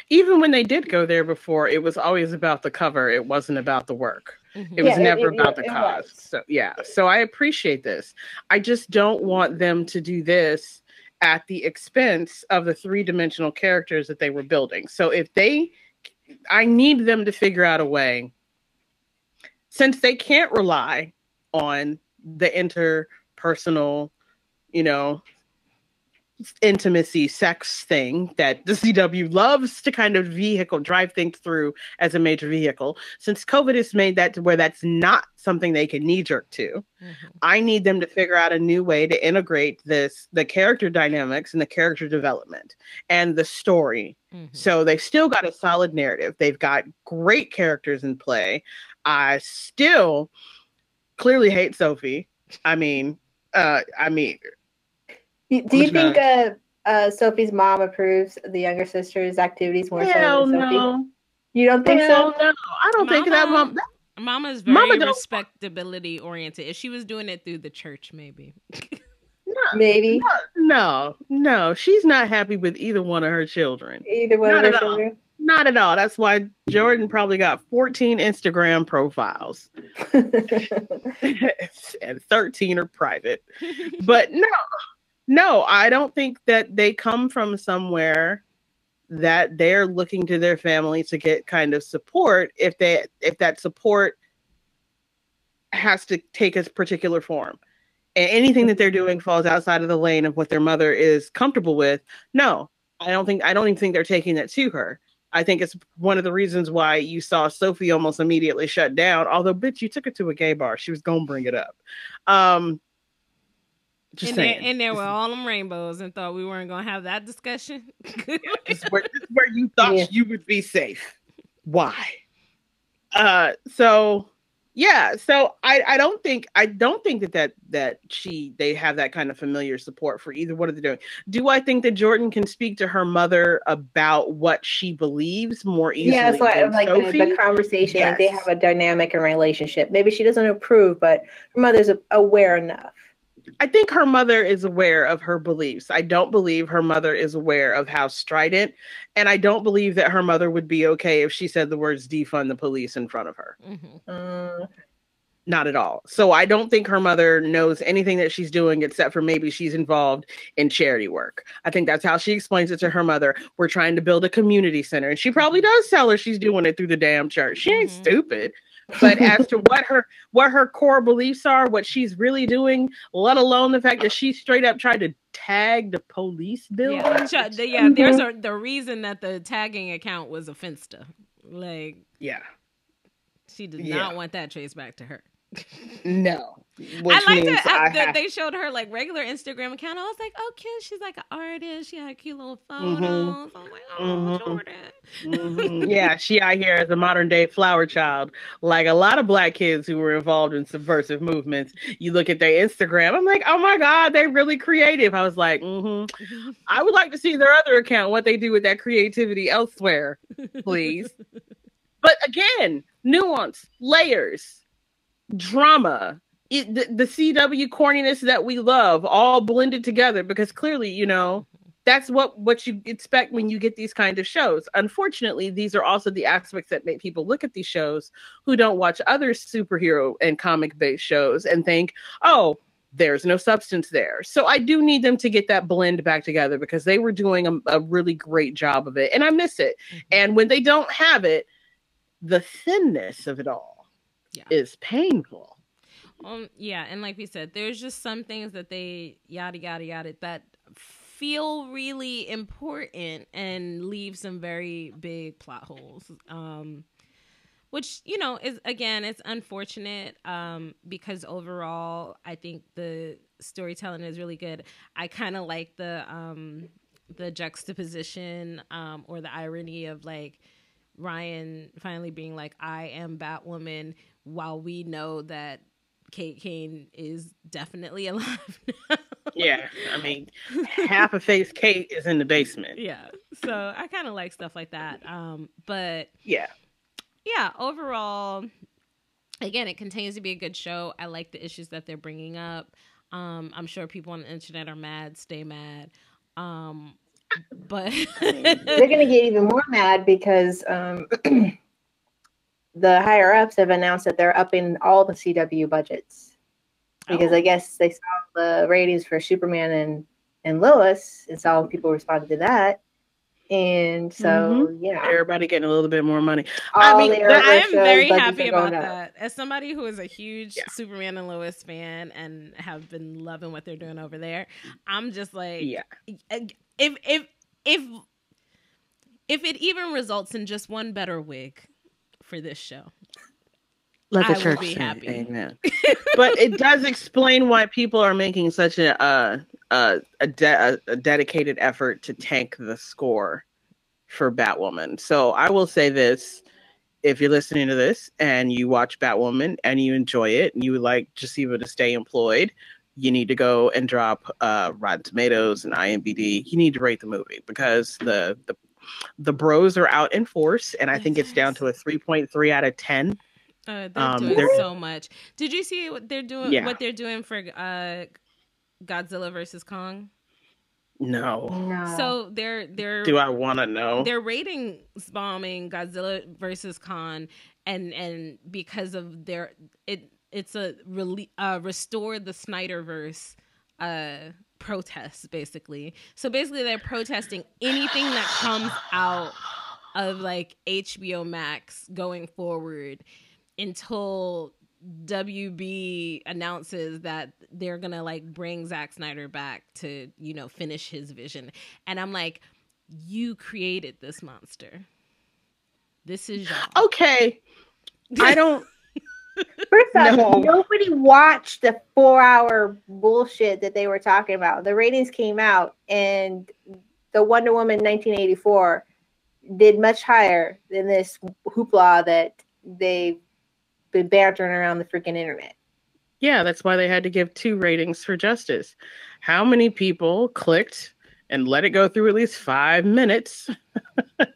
[SPEAKER 2] Even when they did go there before it was always about the cover. It wasn't about the work. Mm-hmm. it was yeah, never it, about it, the cause so yeah. So i appreciate this. I just don't want them to do this at the expense of the three dimensional characters that they were building. So if they, I need them to figure out a way, since they can't rely on the interpersonal, you know, intimacy sex thing that the CW loves to kind of vehicle drive things through as a major vehicle. Since COVID has made that to where that's not something they can knee jerk to, mm-hmm. I need them to figure out a new way to integrate this the character dynamics and the character development and the story. Mm-hmm. So they've still got a solid narrative. They've got great characters in play. I still clearly hate Sophie. I mean, uh, I mean,
[SPEAKER 3] do, do you think uh, uh, Sophie's mom approves the younger sister's activities more Hell so than Sophie? No. You don't think Hell
[SPEAKER 2] so? No, I don't Mama, think that mom. That,
[SPEAKER 1] Mama's very Mama respectability oriented. If she was doing it through the church, maybe.
[SPEAKER 3] no, maybe.
[SPEAKER 2] No, no, she's not happy with either one of her children.
[SPEAKER 3] Either one not of her children. All.
[SPEAKER 2] Not at all. That's why Jordan probably got 14 Instagram profiles. and 13 are private. But no, no, I don't think that they come from somewhere that they're looking to their family to get kind of support if they if that support has to take a particular form. And anything that they're doing falls outside of the lane of what their mother is comfortable with. No i don't think i don't even think they're taking that to her. I think it's one of the reasons why you saw sophie almost immediately shut down although bitch you took it to a gay bar. She was gonna bring it up. Um
[SPEAKER 1] just and saying. There, and there were all them rainbows and thought we weren't going to have that discussion.
[SPEAKER 2] yeah, this, is where, this is where you thought yeah. you would be safe. Why? Uh, so yeah, so I, I don't think I don't think that that that she they have that kind of familiar support for either what are they doing. Do I think that Jordan can speak to her mother about what she believes more easily? Yeah, so
[SPEAKER 3] like the, the, conversation. Yes. They have a dynamic and relationship. Maybe she doesn't approve, but her mother's aware enough.
[SPEAKER 2] I think her mother is aware of her beliefs. I don't believe her mother is aware of how strident, and I don't believe that her mother would be okay if she said the words defund the police in front of her. Mm-hmm. Uh, not at all. So I don't think her mother knows anything that she's doing except for maybe she's involved in charity work. I think that's how she explains it to her mother. We're trying to build a community center. And she probably does tell her she's doing it through the damn church. She ain't mm-hmm. stupid but as to what her what her core beliefs are, what she's really doing, let alone the fact that she straight up tried to tag the police bill.
[SPEAKER 1] Yeah, the, yeah there's mm-hmm. a, the reason that the tagging account was a finsta. Like,
[SPEAKER 2] yeah,
[SPEAKER 1] she did yeah. not want that traced back to her.
[SPEAKER 2] No.
[SPEAKER 1] I like that, I that they showed her like regular Instagram account. I was like, oh, cute. She's like an artist. She had cute little mm-hmm. photos. Mm-hmm. I'm like, oh, mm-hmm. Jordan.
[SPEAKER 2] mm-hmm. Yeah, she out here as a modern day flower child. Like a lot of black kids who were involved in subversive movements. You look at their Instagram. I'm like, oh my god, they're really creative. I was like, mm-hmm. I would like to see their other account, what they do with that creativity elsewhere, please. but again, nuance, layers, drama it, the, the CW corniness that we love all blended together because clearly, you know, that's what what you expect when you get these kind of shows. Unfortunately, these are also the aspects that make people look at these shows who don't watch other superhero and comic based shows and think, "Oh, there's no substance there." So I do need them to get that blend back together because they were doing a, a really great job of it, and I miss it. Mm-hmm. And when they don't have it, the thinness of it all yeah. is painful.
[SPEAKER 1] Um, yeah, and like we said, there's just some things that they yada yada yada that feel really important and leave some very big plot holes. Um, which you know is again it's unfortunate um, because overall I think the storytelling is really good. I kind of like the um, the juxtaposition um, or the irony of like Ryan finally being like I am Batwoman while we know that Kate Kane is definitely alive
[SPEAKER 2] now. yeah, I mean, half of face Kate is in the basement.
[SPEAKER 1] Yeah, so I kind of like stuff like that. Um, but
[SPEAKER 2] yeah,
[SPEAKER 1] yeah, overall, again, it continues to be a good show. I like the issues that they're bringing up. Um, I'm sure people on the internet are mad. Stay mad. Um, but
[SPEAKER 3] they're gonna get even more mad because um the higher ups have announced that they're upping all the CW budgets because oh. I guess they saw the ratings for Superman and and Lois and saw people responded to that. And so, mm-hmm. yeah,
[SPEAKER 2] everybody getting a little bit more money.
[SPEAKER 1] All I mean, I am very happy about that. As somebody who is a huge yeah. Superman and Lois fan and have been loving what they're doing over there, I'm just like,
[SPEAKER 2] yeah,
[SPEAKER 1] if if if if it even results in just one better wig, for this show.
[SPEAKER 2] Let the I church be happy. Amen. but it does explain why people are making such a uh, uh, a, de- a dedicated effort to tank the score for Batwoman. So I will say this: if you're listening to this and you watch Batwoman and you enjoy it, and you would like Javicia to stay employed, you need to go and drop uh, Rotten Tomatoes and IMDb. You need to rate the movie because the the the bros are out in force, and I think it's down to a 3.3 out of 10.
[SPEAKER 1] Uh, they're um, doing they're, so much. Did you see what they're doing? Yeah. What they're doing for uh, Godzilla versus Kong?
[SPEAKER 2] No.
[SPEAKER 3] no.
[SPEAKER 1] So they're they're.
[SPEAKER 2] Do I want to know?
[SPEAKER 1] They're ratings bombing Godzilla versus Kong, and and because of their it it's a really uh, restore the Snyderverse uh protests basically. So basically they're protesting anything that comes out of like HBO Max going forward until WB announces that they're gonna like bring Zack Snyder back to, you know, finish his vision. And I'm like, you created this monster. This is
[SPEAKER 2] y'all. Okay. I don't
[SPEAKER 3] First off, no. nobody watched the four hour bullshit that they were talking about. The ratings came out, and the Wonder Woman 1984 did much higher than this hoopla that they've been bantering around the freaking internet.
[SPEAKER 2] Yeah, that's why they had to give two ratings for Justice. How many people clicked and let it go through at least five minutes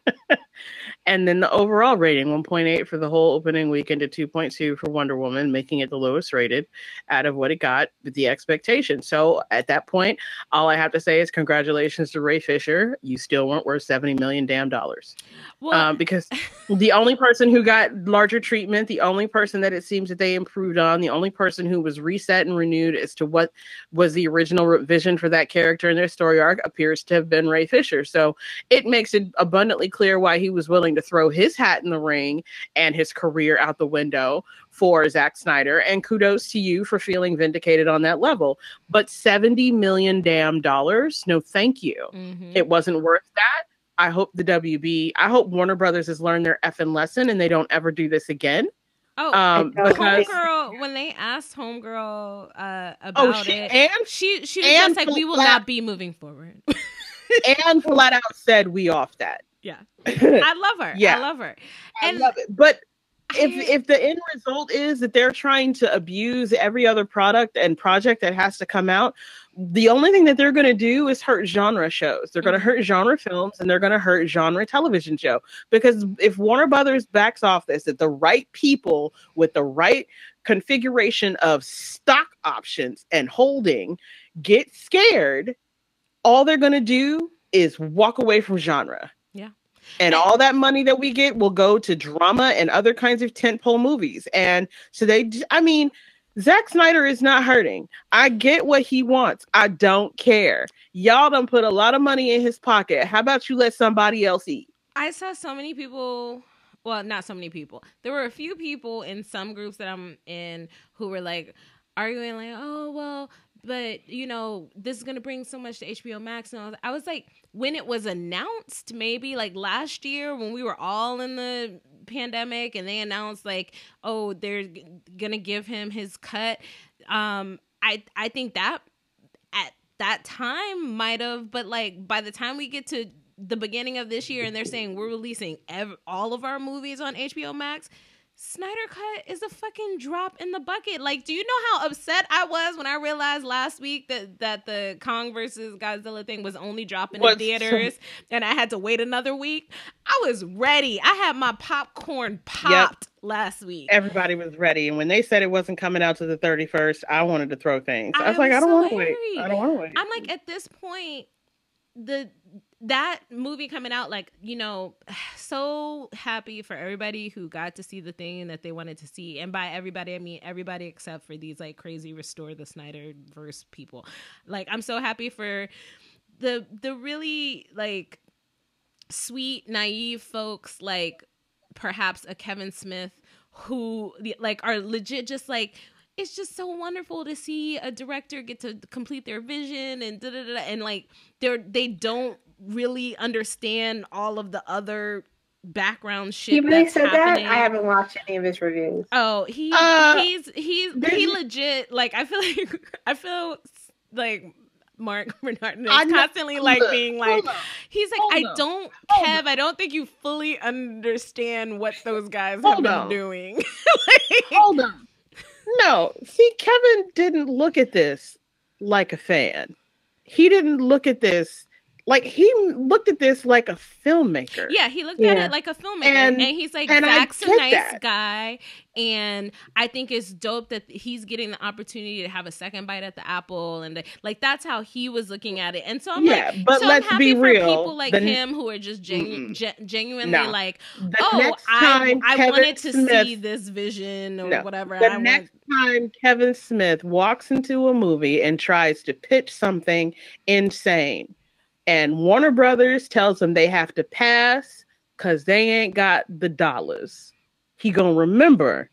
[SPEAKER 2] And then the overall rating 1.8 for the whole opening weekend to 2.2 for Wonder Woman, making it the lowest rated out of what it got with the expectation. So at that point, all I have to say is congratulations to Ray Fisher. You still weren't worth 70 million damn dollars. Well, um, because the only person who got larger treatment, the only person that it seems that they improved on, the only person who was reset and renewed as to what was the original vision for that character in their story arc appears to have been Ray Fisher. So it makes it abundantly clear why he was willing to throw his hat in the ring and his career out the window for Zack Snyder. And kudos to you for feeling vindicated on that level. But 70 million damn dollars, no thank you. Mm-hmm. It wasn't worth that. I hope the WB, I hope Warner Brothers has learned their effing lesson and they don't ever do this again.
[SPEAKER 1] Oh,
[SPEAKER 2] Um, because
[SPEAKER 1] homegirl. When they asked homegirl uh, about
[SPEAKER 2] oh, she,
[SPEAKER 1] it,
[SPEAKER 2] and
[SPEAKER 1] she she was just like, "We will not be moving forward."
[SPEAKER 2] and flat out said we off that.
[SPEAKER 1] Yeah,
[SPEAKER 2] I
[SPEAKER 1] love her.
[SPEAKER 2] Yeah.
[SPEAKER 1] I love her. And
[SPEAKER 2] love but if if the end result is that they're trying to abuse every other product and project that has to come out, the only thing that they're going to do is hurt genre shows. They're going to
[SPEAKER 1] Mhm.
[SPEAKER 2] hurt genre films and they're going to hurt genre television show because if Warner Brothers backs off this, that the right people with the right configuration of stock options and holding get scared, all they're going to do is walk away from genre. And all that money that we get will go to drama and other kinds of tentpole movies. And so they, I mean, Zack Snyder is not hurting. I get what he wants. I don't care. Y'all done put a lot of money in his pocket. How about you let somebody else eat?
[SPEAKER 1] I saw so many people. Well, not so many people. There were a few people in some groups that I'm in who were like arguing, like, "Oh, well, but you know, this is gonna bring so much to HBO Max." And all that. I was like, when it was announced, maybe like last year when we were all in the pandemic, and they announced like, "Oh, they're g- gonna give him his cut." Um, I I think that at that time might have, but like by the time we get to the beginning of this year and they're saying we're releasing ev- all of our movies on HBO Max, Snyder Cut is a fucking drop in the bucket. Like, do you know how upset I was when I realized last week that that the Kong versus Godzilla thing was only dropping in theaters and I had to wait another week? I was ready. I had my popcorn popped last week.
[SPEAKER 2] Everybody was ready. And when they said it wasn't coming out to the 31st, I wanted to throw things. I,
[SPEAKER 1] I
[SPEAKER 2] was like,
[SPEAKER 1] was
[SPEAKER 2] I don't
[SPEAKER 1] so
[SPEAKER 2] want to wait. I don't want to wait.
[SPEAKER 1] I'm like at this point, the that movie coming out, like you know, so happy for everybody who got to see the thing that they wanted to see, and by everybody I mean everybody except for these like crazy restore the Snyder verse people. Like I'm so happy for the the really like sweet naive folks like perhaps a Kevin Smith who like are legit just like it's just so wonderful to see a director get to complete their vision and da da da and like they're they don't really understand all of the other background shit.
[SPEAKER 3] He really
[SPEAKER 1] that's
[SPEAKER 3] said
[SPEAKER 1] happening.
[SPEAKER 3] that. I haven't watched any of his reviews.
[SPEAKER 1] Oh, he
[SPEAKER 2] Uh,
[SPEAKER 1] he's he's he legit like I feel like I feel like Marc Bernardin is
[SPEAKER 2] I know-
[SPEAKER 1] constantly like being like
[SPEAKER 2] up.
[SPEAKER 1] he's like I
[SPEAKER 2] up,
[SPEAKER 1] don't
[SPEAKER 2] hold
[SPEAKER 1] Kev I don't think you fully understand what those guys have been
[SPEAKER 2] on.
[SPEAKER 1] doing. Like,
[SPEAKER 2] Hold on. No, see, Kevin didn't look at this like a fan. He didn't look at this like he looked at this like a filmmaker.
[SPEAKER 1] Yeah, he looked at it like a filmmaker, and,
[SPEAKER 2] And-
[SPEAKER 1] he's like,
[SPEAKER 2] and
[SPEAKER 1] Zach's a nice
[SPEAKER 2] that.
[SPEAKER 1] guy, and I think it's dope that he's getting the opportunity to have a second bite at the apple, and like that's how he was looking at it. And so I'm
[SPEAKER 2] yeah,
[SPEAKER 1] like,
[SPEAKER 2] but
[SPEAKER 1] so
[SPEAKER 2] let's be
[SPEAKER 1] for
[SPEAKER 2] real.
[SPEAKER 1] people like
[SPEAKER 2] the,
[SPEAKER 1] him who are just genu-
[SPEAKER 2] Mm-mm.
[SPEAKER 1] genuinely
[SPEAKER 2] No.
[SPEAKER 1] like,
[SPEAKER 2] the
[SPEAKER 1] oh, I I wanted to
[SPEAKER 2] Smith,
[SPEAKER 1] see this vision or
[SPEAKER 2] No.
[SPEAKER 1] whatever.
[SPEAKER 2] the
[SPEAKER 1] I
[SPEAKER 2] next
[SPEAKER 1] want,
[SPEAKER 2] time Kevin Smith walks into a movie and tries to pitch something insane, and Warner Brothers tells him they have to pass because they ain't got the dollars, he gonna remember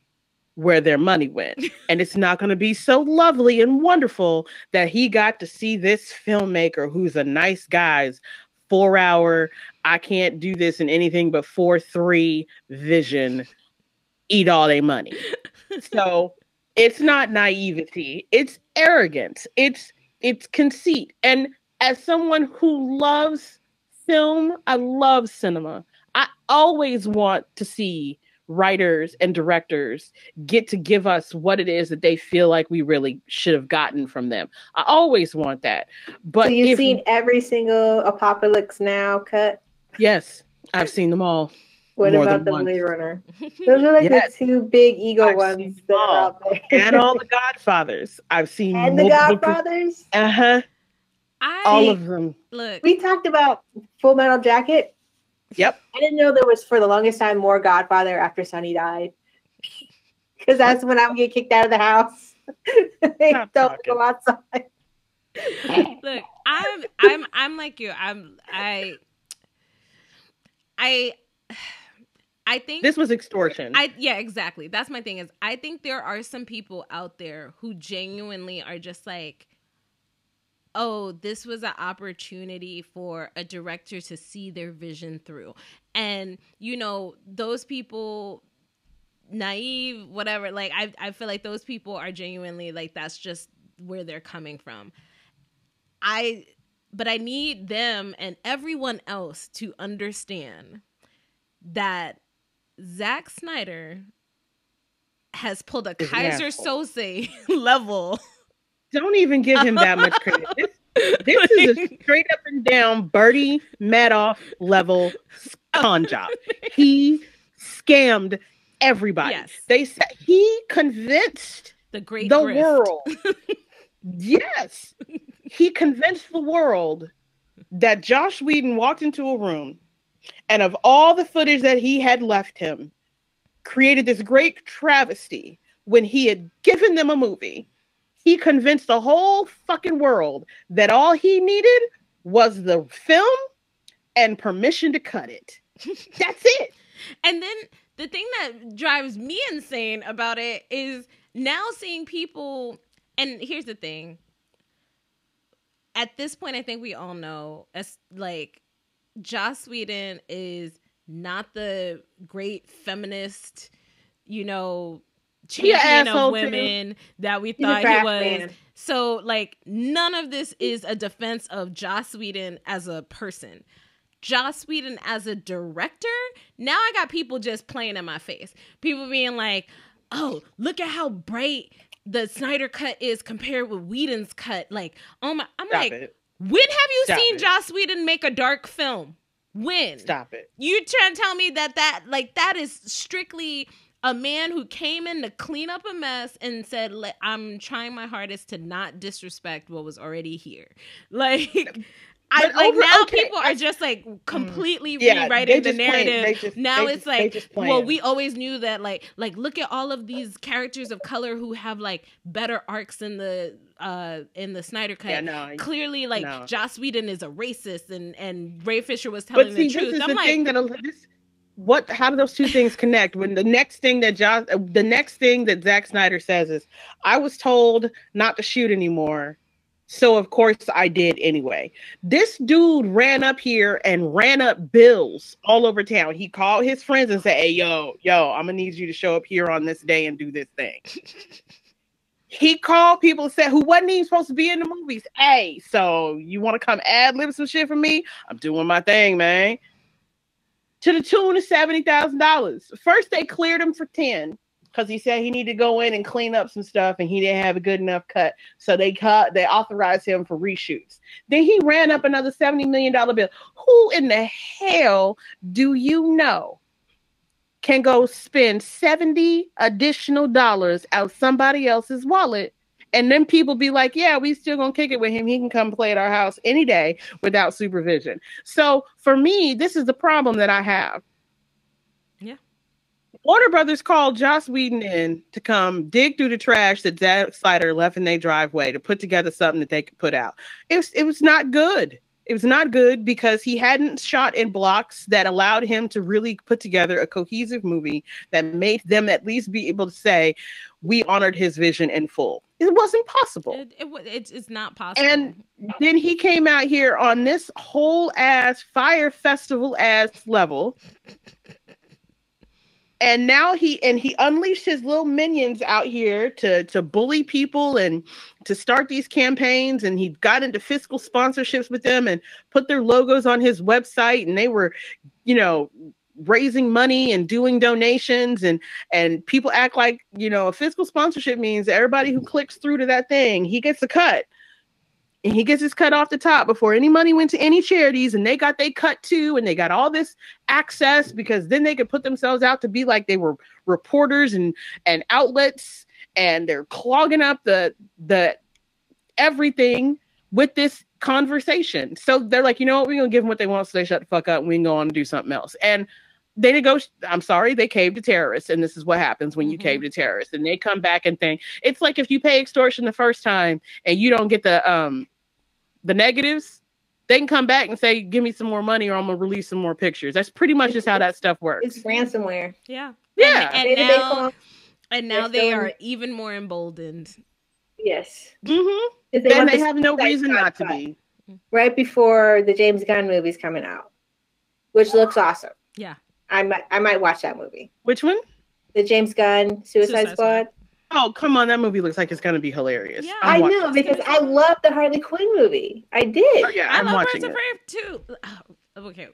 [SPEAKER 2] where their money went, and it's not gonna be so lovely and wonderful that he got to see this filmmaker who's a nice guy's four hour. I can't do this in anything but four three vision. Eat all their money so it's not naivety it's arrogance it's it's conceit and as someone who loves film i love cinema i always want to see writers and directors get to give us what it is that they feel like we really should have gotten from them i always want that but
[SPEAKER 3] so you've
[SPEAKER 2] if,
[SPEAKER 3] seen every single Apocalypse Now cut.
[SPEAKER 2] yes i've seen them all
[SPEAKER 3] What about the
[SPEAKER 2] once.
[SPEAKER 3] Blade Runner? Those are like
[SPEAKER 2] Yes.
[SPEAKER 3] the two big ego
[SPEAKER 2] I've
[SPEAKER 3] ones
[SPEAKER 2] seen
[SPEAKER 3] that are
[SPEAKER 2] all.
[SPEAKER 3] out there.
[SPEAKER 2] and all the godfathers i've seen
[SPEAKER 3] and the
[SPEAKER 2] multiple-
[SPEAKER 3] Godfathers.
[SPEAKER 2] uh-huh
[SPEAKER 1] I
[SPEAKER 2] all of them
[SPEAKER 1] look.
[SPEAKER 3] We talked about Full Metal Jacket.
[SPEAKER 2] Yep.
[SPEAKER 3] I didn't know there was for the longest time more Godfather after Sonny died. Because that's when I would get kicked out of the house. they
[SPEAKER 2] Stop
[SPEAKER 3] don't
[SPEAKER 2] talking.
[SPEAKER 3] go outside.
[SPEAKER 1] look i'm i'm i'm like you i'm i i i think
[SPEAKER 2] this was extortion
[SPEAKER 1] I yeah, exactly. That's my thing is I think there are some people out there who genuinely are just like oh, this was an opportunity for a director to see their vision through. And you know, those people naive, whatever. Like I I feel like those people are genuinely like that's just where they're coming from. I but I need them and everyone else to understand that Zack Snyder has pulled a
[SPEAKER 2] Keyser.
[SPEAKER 1] Soze level.
[SPEAKER 2] Don't even give him that much credit. This, this is a straight up and down Bernie Madoff level con job. He scammed everybody.
[SPEAKER 1] Yes.
[SPEAKER 2] They said he convinced
[SPEAKER 1] The great
[SPEAKER 2] the
[SPEAKER 1] grift.
[SPEAKER 2] world. yes. He convinced the world that Joss Whedon walked into a room and of all the footage that he had left him, created this great travesty when he had given them a movie. He convinced the whole fucking world that all he needed was the film and permission to cut it. That's it.
[SPEAKER 1] And then the thing that drives me insane about it is now seeing people and here's the thing. At this point I think we all know as like Joss Whedon is not the great feminist, you know, champion of
[SPEAKER 2] too.
[SPEAKER 1] women that we thought he was.
[SPEAKER 3] man.
[SPEAKER 1] So like none of this is a defense of Joss Whedon as a person. Joss Whedon as a director, now I got people just playing in my face. People being like, "Oh, look at how bright the Snyder cut is compared with Whedon's cut." Like, oh my, I'm
[SPEAKER 2] Stop
[SPEAKER 1] like,
[SPEAKER 2] it.
[SPEAKER 1] when have you
[SPEAKER 2] Stop
[SPEAKER 1] seen
[SPEAKER 2] it.
[SPEAKER 1] Joss Whedon make a dark film? When?
[SPEAKER 2] Stop it.
[SPEAKER 1] You trying to tell me that that like that is strictly a man who came in to clean up a mess and said, "I'm trying my hardest to not disrespect what was already here." Like, I
[SPEAKER 2] But
[SPEAKER 1] like
[SPEAKER 2] over-
[SPEAKER 1] now
[SPEAKER 2] okay,
[SPEAKER 1] people are just like completely
[SPEAKER 2] Yeah,
[SPEAKER 1] rewriting the narrative.
[SPEAKER 2] just-
[SPEAKER 1] now it's
[SPEAKER 2] just-
[SPEAKER 1] like, well, we always knew that. Like, like look at all of these characters of color who have like better arcs in the uh in the Snyder cut
[SPEAKER 2] Yeah, no.
[SPEAKER 1] clearly like
[SPEAKER 2] No.
[SPEAKER 1] Joss Whedon is a racist and and Ray Fisher was telling
[SPEAKER 2] But see,
[SPEAKER 1] the
[SPEAKER 2] this
[SPEAKER 1] truth.
[SPEAKER 2] is
[SPEAKER 1] I'm
[SPEAKER 2] the
[SPEAKER 1] like,
[SPEAKER 2] thing that this. What? How do those two things connect? When the next thing that Joss, the next thing that Zack Snyder says is, "I was told not to shoot anymore, so of course I did anyway." This dude ran up here and ran up bills all over town. He called his friends and said, "Hey, yo, yo, I'm gonna need you to show up here on this day and do this thing." he called people and said who wasn't even supposed to be in the movies. Hey, so you want to come ad lib some shit for me? I'm doing my thing, man. To the tune of seventy thousand dollars. First, they cleared him for ten because he said he needed to go in and clean up some stuff, and he didn't have a good enough cut. So they cut. They authorized him for reshoots. Then he ran up another seventy million dollar bill. Who in the hell do you know can go spend 70 additional dollars out somebody else's wallet and then people be like yeah we still gonna kick it with him he can come play at our house any day without supervision so for me this is the problem that i have
[SPEAKER 1] Yeah.
[SPEAKER 2] Warner Brothers called Joss Whedon in to come dig through the trash that Zack Snyder left in their driveway to put together something that they could put out. It was it was not good. It was not good because he hadn't shot in blocks that allowed him to really put together a cohesive movie that made them at least be able to say, "We honored his vision in full." It wasn't possible.
[SPEAKER 1] It, it, it's, it's not possible.
[SPEAKER 2] And then he came out here on this whole ass fire festival ass level. And now he and he unleashed his little minions out here to to bully people and to start these campaigns and he got into fiscal sponsorships with them and put their logos on his website and they were you know raising money and doing donations and and people act like you know a fiscal sponsorship means everybody who clicks through to that thing he gets a cut. And he gets his cut off the top before any money went to any charities and they got they cut too and they got all this access because then they could put themselves out to be like they were reporters and and outlets and they're clogging up the the everything with this conversation. So they're like you know what? We're gonna give them what they want so they shut the fuck up and we can go on and do something else. And they negotiate i'm sorry they caved to terrorists and this is what happens when you
[SPEAKER 1] Mhm.
[SPEAKER 2] cave to terrorists and they come back and think it's like if you pay extortion the first time and you don't get the um the negatives they can come back and say give me some more money or i'm gonna release some more pictures that's pretty much just how that stuff works
[SPEAKER 3] It's ransomware.
[SPEAKER 1] yeah.
[SPEAKER 2] yeah
[SPEAKER 1] And,
[SPEAKER 3] Maybe
[SPEAKER 1] and now, and now
[SPEAKER 3] they're still
[SPEAKER 1] are even more emboldened.
[SPEAKER 3] yes.
[SPEAKER 2] mm-hmm.
[SPEAKER 3] They
[SPEAKER 2] and they have no reason not to be
[SPEAKER 3] Right before the James Gunn movie's coming out, which looks awesome.
[SPEAKER 1] Yeah.
[SPEAKER 3] I might I might watch that movie.
[SPEAKER 2] which one
[SPEAKER 3] the James Gunn Suicide,
[SPEAKER 1] Suicide
[SPEAKER 3] Squad.
[SPEAKER 1] Squad.
[SPEAKER 2] Oh, come on. That movie looks like it's going to be hilarious.
[SPEAKER 1] Yeah.
[SPEAKER 2] I'm
[SPEAKER 3] I know because I love the Harley Quinn movie. I did.
[SPEAKER 2] Oh, yeah,
[SPEAKER 1] I
[SPEAKER 2] I'm
[SPEAKER 1] love
[SPEAKER 2] watching
[SPEAKER 1] Birds of
[SPEAKER 2] it.
[SPEAKER 1] Prey too. Oh, okay.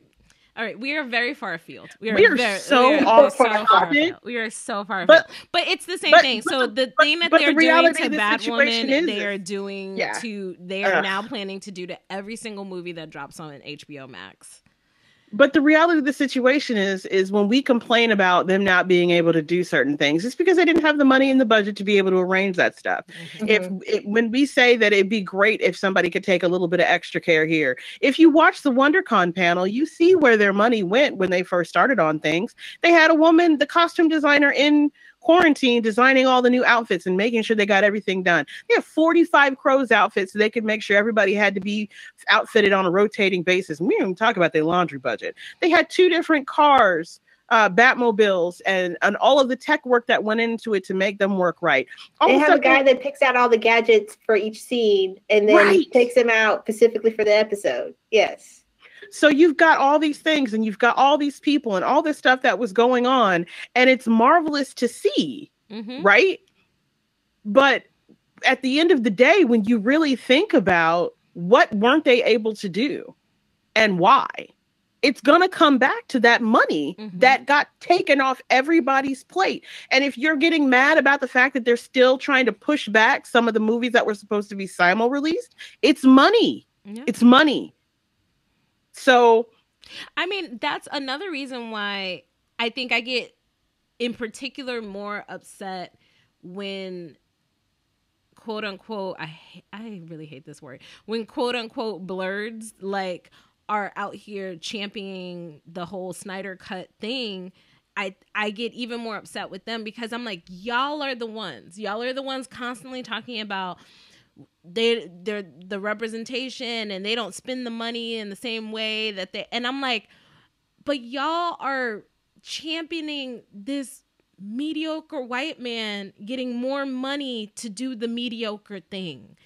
[SPEAKER 1] All right, we are very far afield. We are,
[SPEAKER 2] We are
[SPEAKER 1] very,
[SPEAKER 2] so
[SPEAKER 1] we are
[SPEAKER 2] off
[SPEAKER 1] so
[SPEAKER 3] topic.
[SPEAKER 1] far afield. We are so far
[SPEAKER 2] But-
[SPEAKER 1] afield. But it's the same
[SPEAKER 2] but-
[SPEAKER 1] thing.
[SPEAKER 2] but
[SPEAKER 1] So
[SPEAKER 2] the-
[SPEAKER 1] the thing that they're
[SPEAKER 2] the
[SPEAKER 1] doing to Batwoman, they are doing
[SPEAKER 2] Yeah.
[SPEAKER 1] to they are
[SPEAKER 2] Ugh.
[SPEAKER 1] now planning to do to every single movie that drops on HBO Max.
[SPEAKER 2] But the reality of the situation is, is when we complain about them not being able to do certain things, it's because they didn't have the money in the budget to be able to arrange that stuff. If
[SPEAKER 3] Mhm.
[SPEAKER 2] it, when we say that it'd be great if somebody could take a little bit of extra care here, if you watch the WonderCon panel, you see where their money went when they first started on things. They had a woman, the costume designer in quarantine, designing all the new outfits and making sure they got everything done. They have 45 crows outfits so they could make sure everybody had to be outfitted on a rotating basis. We didn't even talk about their laundry budget. They had two different cars. Uh, Batmobiles and and all of the tech work that went into it to make them work right. All
[SPEAKER 3] They
[SPEAKER 2] the
[SPEAKER 3] have a guy that picks out all the gadgets for each scene and then
[SPEAKER 2] Right.
[SPEAKER 3] takes them out specifically for the episode. Yes.
[SPEAKER 2] So you've got all these things and you've got all these people and all this stuff that was going on, and it's marvelous to see,
[SPEAKER 1] Mm-hmm.
[SPEAKER 2] right? But at the end of the day, when you really think about what weren't they able to do and why, it's going to come back to that money
[SPEAKER 1] Mhm.
[SPEAKER 2] that got taken off everybody's plate. And if you're getting mad about the fact that they're still trying to push back some of the movies that were supposed to be simul released, it's money.
[SPEAKER 1] Yeah.
[SPEAKER 2] It's money. So
[SPEAKER 1] I mean, that's another reason why I think I get, in particular, more upset when, quote unquote, I I really hate this word when quote unquote blurs like are out here championing the whole Snyder cut thing. I I get even more upset with them because I'm like, y'all are the ones. Y'all are the ones constantly talking about they they're the representation and they don't spend the money in the same way that they and I'm like, but y'all are championing this mediocre white man getting more money to do the mediocre thing.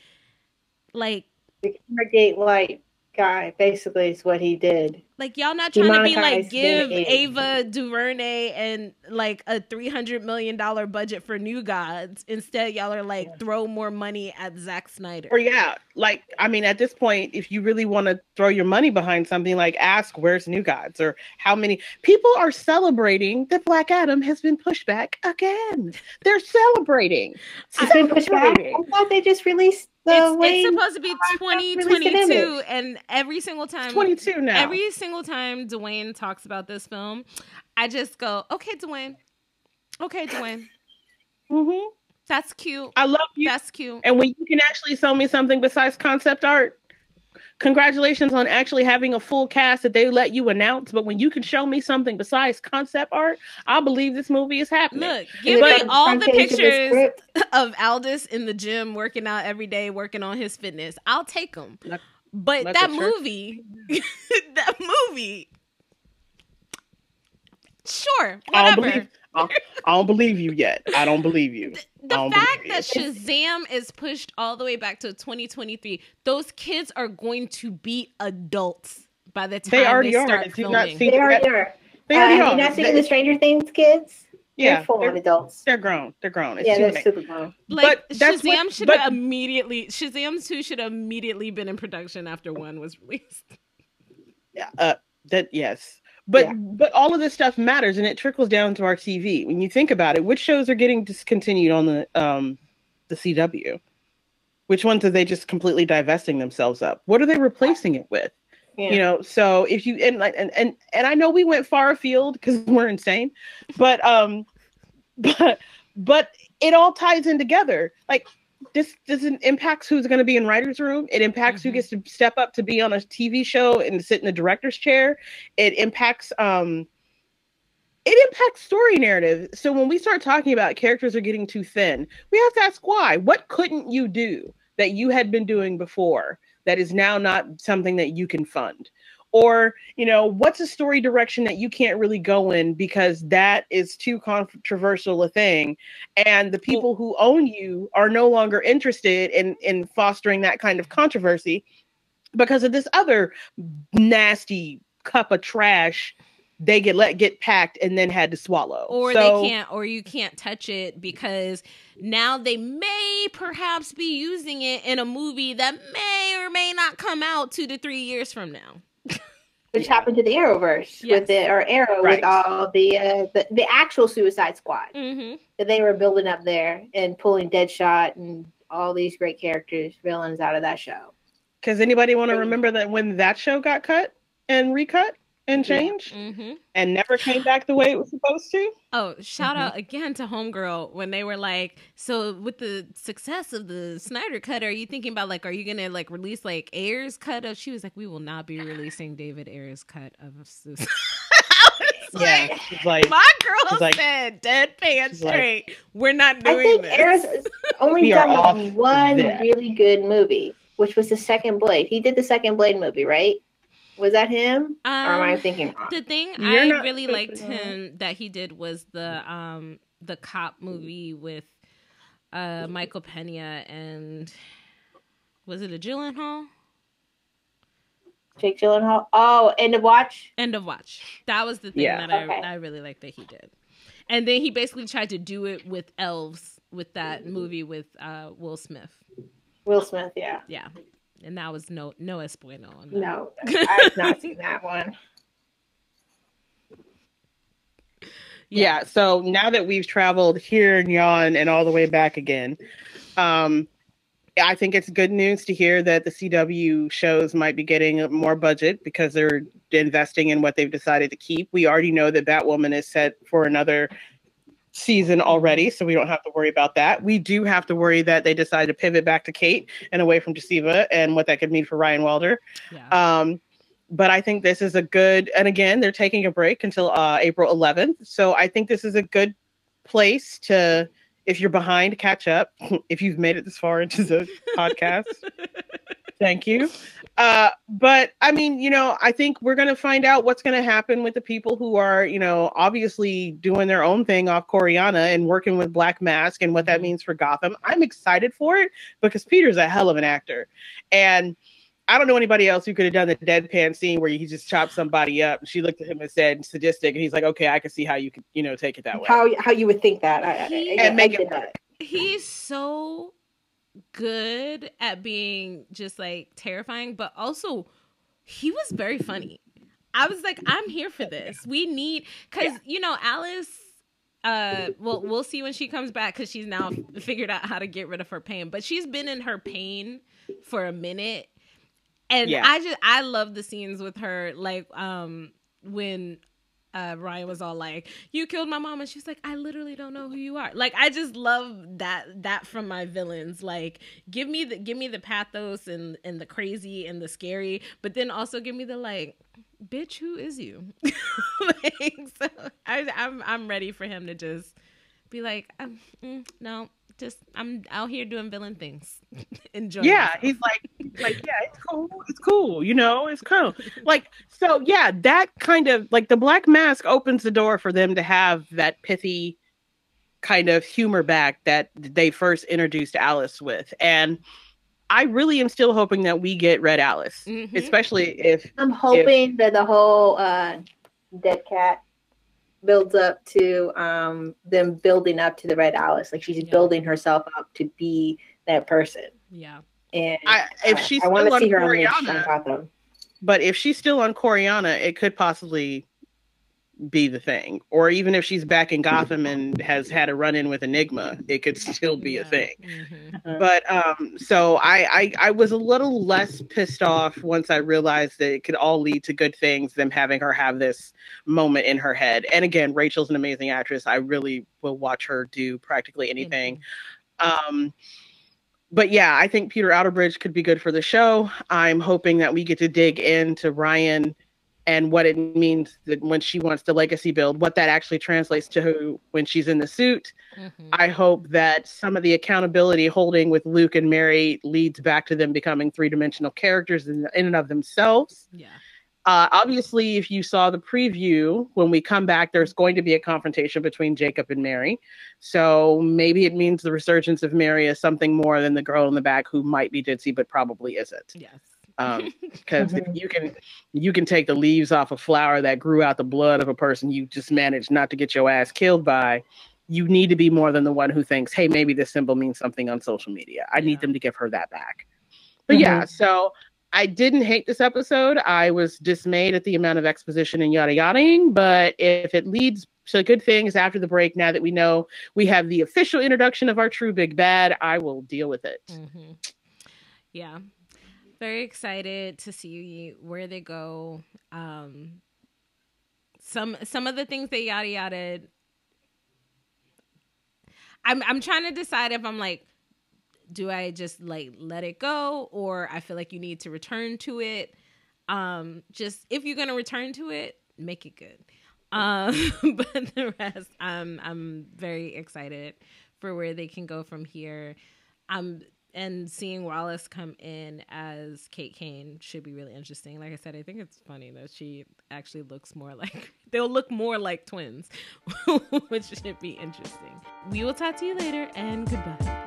[SPEAKER 1] Like
[SPEAKER 3] The Light guy basically is what he did.
[SPEAKER 1] like y'all not trying to be like give Ava DuVernay and like a three hundred million dollar budget for New Gods. Instead, y'all are like throw more money at Zack Snyder.
[SPEAKER 2] or yeah, like I mean, at this point, if you really want to throw your money behind something, like ask where's New Gods or how many people are celebrating that Black Adam has been pushed back again. They're celebrating.
[SPEAKER 3] It's been pushed back. I thought they just released the
[SPEAKER 1] it's, it's supposed to be 2022 and every single time
[SPEAKER 2] 22 now.
[SPEAKER 1] every single time Dwayne talks about this film I just go okay Dwayne okay Dwayne
[SPEAKER 2] mm-hmm.
[SPEAKER 1] that's cute
[SPEAKER 2] I love you.
[SPEAKER 1] that's cute
[SPEAKER 2] And when you can actually sell me something besides concept art, congratulations on actually having a full cast that they let you announce. But when you can show me something besides concept art, I believe this movie is happening.
[SPEAKER 1] look give
[SPEAKER 2] But-
[SPEAKER 1] me all the
[SPEAKER 3] of
[SPEAKER 1] pictures of Aldis in the gym working out every day working on his fitness I'll take them
[SPEAKER 2] Let-
[SPEAKER 1] but
[SPEAKER 2] let
[SPEAKER 1] that movie that movie sure whatever
[SPEAKER 2] believe. I I don't believe you yet. I don't believe you.
[SPEAKER 1] the
[SPEAKER 2] don't
[SPEAKER 1] fact
[SPEAKER 2] believe
[SPEAKER 1] that Shazam is pushed all the way back to 2023, those kids are going to be adults by the time
[SPEAKER 2] They already are.
[SPEAKER 1] start
[SPEAKER 2] Did you not
[SPEAKER 1] filming.
[SPEAKER 3] They already are.
[SPEAKER 2] They
[SPEAKER 3] Uh,
[SPEAKER 2] already
[SPEAKER 3] have you not seen
[SPEAKER 2] They-
[SPEAKER 3] the Stranger Things kids?
[SPEAKER 2] yeah,
[SPEAKER 3] they're full
[SPEAKER 2] they're,
[SPEAKER 3] adults.
[SPEAKER 2] they're grown. They're grown. It's
[SPEAKER 3] yeah, they're
[SPEAKER 2] late.
[SPEAKER 3] super grown.
[SPEAKER 1] like
[SPEAKER 2] but that's
[SPEAKER 1] Shazam
[SPEAKER 2] what-
[SPEAKER 1] should
[SPEAKER 2] but-
[SPEAKER 1] have immediately Shazam 2 should have immediately been in production after one was released.
[SPEAKER 2] uh that yes but
[SPEAKER 3] Yeah.
[SPEAKER 2] but all of this stuff matters and it trickles down to our tv when you think about it which shows are getting discontinued on the um the cw which ones are they just completely divesting themselves up what are they replacing it with?
[SPEAKER 3] Yeah.
[SPEAKER 2] you know so if you and like and and, and i know we went far afield because we're insane but um but but it all ties in together. Like this doesn't impacts who's going to be in writer's room. It impacts
[SPEAKER 1] Mhm.
[SPEAKER 2] who gets to step up to be on a tv show and sit in the director's chair. It impacts um it impacts story narrative. So when we start talking about characters are getting too thin we have to ask why. What couldn't you do that you had been doing before that is now not something that you can fund or you know what's a story direction that you can't really go in because that is too controversial a thing and the people who own you are no longer interested in in fostering that kind of controversy because of this other nasty cup of trash they get let get packed and then had to swallow.
[SPEAKER 1] or
[SPEAKER 2] So-
[SPEAKER 1] they can't or you can't touch it because now they may perhaps be using it in a movie that may or may not come out two to three years from now
[SPEAKER 3] which happened to the Arrowverse
[SPEAKER 1] Yes.
[SPEAKER 3] with the or Arrow
[SPEAKER 2] Right.
[SPEAKER 3] with all the, uh, the the actual Suicide Squad
[SPEAKER 1] mm-hmm.
[SPEAKER 3] that they were building up there and pulling Deadshot and all these great characters, villains out of that show.
[SPEAKER 2] Because anybody want to remember that when that show got cut and recut and
[SPEAKER 3] Yeah.
[SPEAKER 1] Mm-hmm.
[SPEAKER 2] and never came back the way it was supposed to?
[SPEAKER 1] Oh, shout
[SPEAKER 2] Mhm.
[SPEAKER 1] out again to Homegirl when they were like, so with the success of the Snyder cut, are you thinking about like, are you gonna like release like Ayer's cut of? She was like, we will not be releasing David Ayer's cut of Suicide.
[SPEAKER 2] Yeah,
[SPEAKER 1] like,
[SPEAKER 2] like,
[SPEAKER 1] my girl
[SPEAKER 2] she's like-
[SPEAKER 1] said deadpan
[SPEAKER 2] she's like,
[SPEAKER 1] straight. We're not doing
[SPEAKER 3] I
[SPEAKER 1] doing
[SPEAKER 3] think
[SPEAKER 1] this.
[SPEAKER 3] Ayer's only
[SPEAKER 2] We
[SPEAKER 3] done one
[SPEAKER 2] that.
[SPEAKER 3] really good movie, which was the second Blade. He did the second Blade movie, right? Was that him? or am I
[SPEAKER 1] Um,
[SPEAKER 3] thinking wrong?
[SPEAKER 1] The thing
[SPEAKER 2] You're
[SPEAKER 1] I really liked him that he did was the um the cop movie with uh Michael Pena and was it a Gyllenhaal?
[SPEAKER 3] Jake Gyllenhaal. Oh, End of Watch.
[SPEAKER 1] End of watch. That was the thing
[SPEAKER 2] Yeah.
[SPEAKER 1] that I I really liked that he did. And then he basically tried to do it with elves with that movie with uh Will Smith.
[SPEAKER 3] Will Smith. Yeah.
[SPEAKER 1] Yeah. And that was no no espueno on that.
[SPEAKER 3] No, I've not seen that one.
[SPEAKER 2] yeah. So now that we've traveled here and yon and all the way back again, um, I think it's good news to hear that the CW shows might be getting more budget because they're investing in what they've decided to keep. We already know that Batwoman is set for another season already, so we don't have to worry about that. We do have to worry that they decide to pivot back to Kate and away from Javicia and what that could mean for Ryan Wilder.
[SPEAKER 1] Yeah.
[SPEAKER 2] Um, but I think this is a good, and again, they're taking a break until uh, April 11th. So I think this is a good place to, if you're behind, catch up. if you've made it this far into the podcast, thank you. Uh, but I mean, you know, I think we're going to find out what's going to happen with the people who are, you know, obviously doing their own thing off Coryana and working with Black Mask and what that means for Gotham. I'm excited for it because Peter's a hell of an actor. And I don't know anybody else who could have done the deadpan scene where he just chopped somebody up. And she looked at him and said, sadistic. And he's like, okay, I can see how you could, you know, take it that way.
[SPEAKER 3] How how you would think that? I, I, I,
[SPEAKER 2] And make
[SPEAKER 3] I
[SPEAKER 2] it
[SPEAKER 3] get
[SPEAKER 2] work.
[SPEAKER 1] he's so good at being just like terrifying, but also he was very funny. I was like, I'm here for this. We need because you know Alice. Uh, well, we'll see when she comes back because she's now figured out how to get rid of her pain. But she's been in her pain for a minute, and
[SPEAKER 2] Yeah.
[SPEAKER 1] I just I love the scenes with her. Like um when uh, Ryan was all like, "You killed my mom," and she was like, "I literally don't know who you are." Like, I just love that that from my villains. Like, give me the give me the pathos and and the crazy and the scary, but then also give me the like, bitch, who is you? like, so I, I'm I'm ready for him to just be like, um, mm, no, just I'm out here doing villain things, enjoy.
[SPEAKER 2] yeah, he's like, like, yeah, it's cool. It's cool. You know, it's cool. Like, so yeah, that kind of like the black mask opens the door for them to have that pithy kind of humor back that they first introduced Alice with. And I really am still hoping that we get Red Alice,
[SPEAKER 1] Mhm.
[SPEAKER 2] especially if
[SPEAKER 3] I'm hoping that the whole uh, dead cat builds up to um, them building up to the Red Alice. Like she's
[SPEAKER 1] Yeah.
[SPEAKER 3] building herself up to be that person.
[SPEAKER 1] yeah.
[SPEAKER 3] And
[SPEAKER 2] I, if she's
[SPEAKER 3] I want
[SPEAKER 2] still
[SPEAKER 3] to
[SPEAKER 2] on
[SPEAKER 3] see her unleash on
[SPEAKER 2] Coryana,
[SPEAKER 3] Gotham.
[SPEAKER 2] but if she's still on Coryana, it could possibly be the thing. Or even if she's back in Gotham and has had a run in with Enigma, it could still be a
[SPEAKER 1] Yeah.
[SPEAKER 2] thing.
[SPEAKER 1] Mhm.
[SPEAKER 2] But um, so I, I I was a little less pissed off once I realized that it could all lead to good things. Them having her have this moment in her head, and again, Rachel's an amazing actress. I really will watch her do practically anything. Um, but yeah, I think Peter Outerbridge could be good for the show. I'm hoping that we get to dig into Ryan and what it means that when she wants to legacy build, what that actually translates to when she's in the suit.
[SPEAKER 1] Mhm.
[SPEAKER 2] I hope that some of the accountability holding with Luke and Mary leads back to them becoming three dimensional characters in, in and of themselves.
[SPEAKER 1] Yeah.
[SPEAKER 2] Uh, obviously, if you saw the preview, when we come back, there's going to be a confrontation between Jacob and Mary. So maybe it means the resurgence of Mary is something more than the girl in the back who might be ditzy but probably isn't.
[SPEAKER 1] Yes.
[SPEAKER 2] Um, because mm-hmm. you can you can take the leaves off a flower that grew out the blood of a person you just managed not to get your ass killed by. You need to be more than the one who thinks, hey, maybe this symbol means something on social media. I yeah. need them to give her that back. But mm-hmm. yeah, so I didn't hate this episode. I was dismayed at the amount of exposition and yada yadaing, but if it leads to good things after the break, now that we know we have the official introduction of our true big bad, I will deal with it.
[SPEAKER 1] Mm-hmm. Yeah. Very excited to see where they go. Um, some some of the things they yada yada. I'm I'm trying to decide if I'm like do I just like let it go or I feel like you need to return to it? Um, just if you're gonna return to it, make it good. Um, but the rest, I'm I'm very excited for where they can go from here. Um, and seeing Wallis come in as Kate Kane should be really interesting. Like I said, I think it's funny that she actually looks more like they'll look more like twins, which should be interesting. We will talk to you later and goodbye.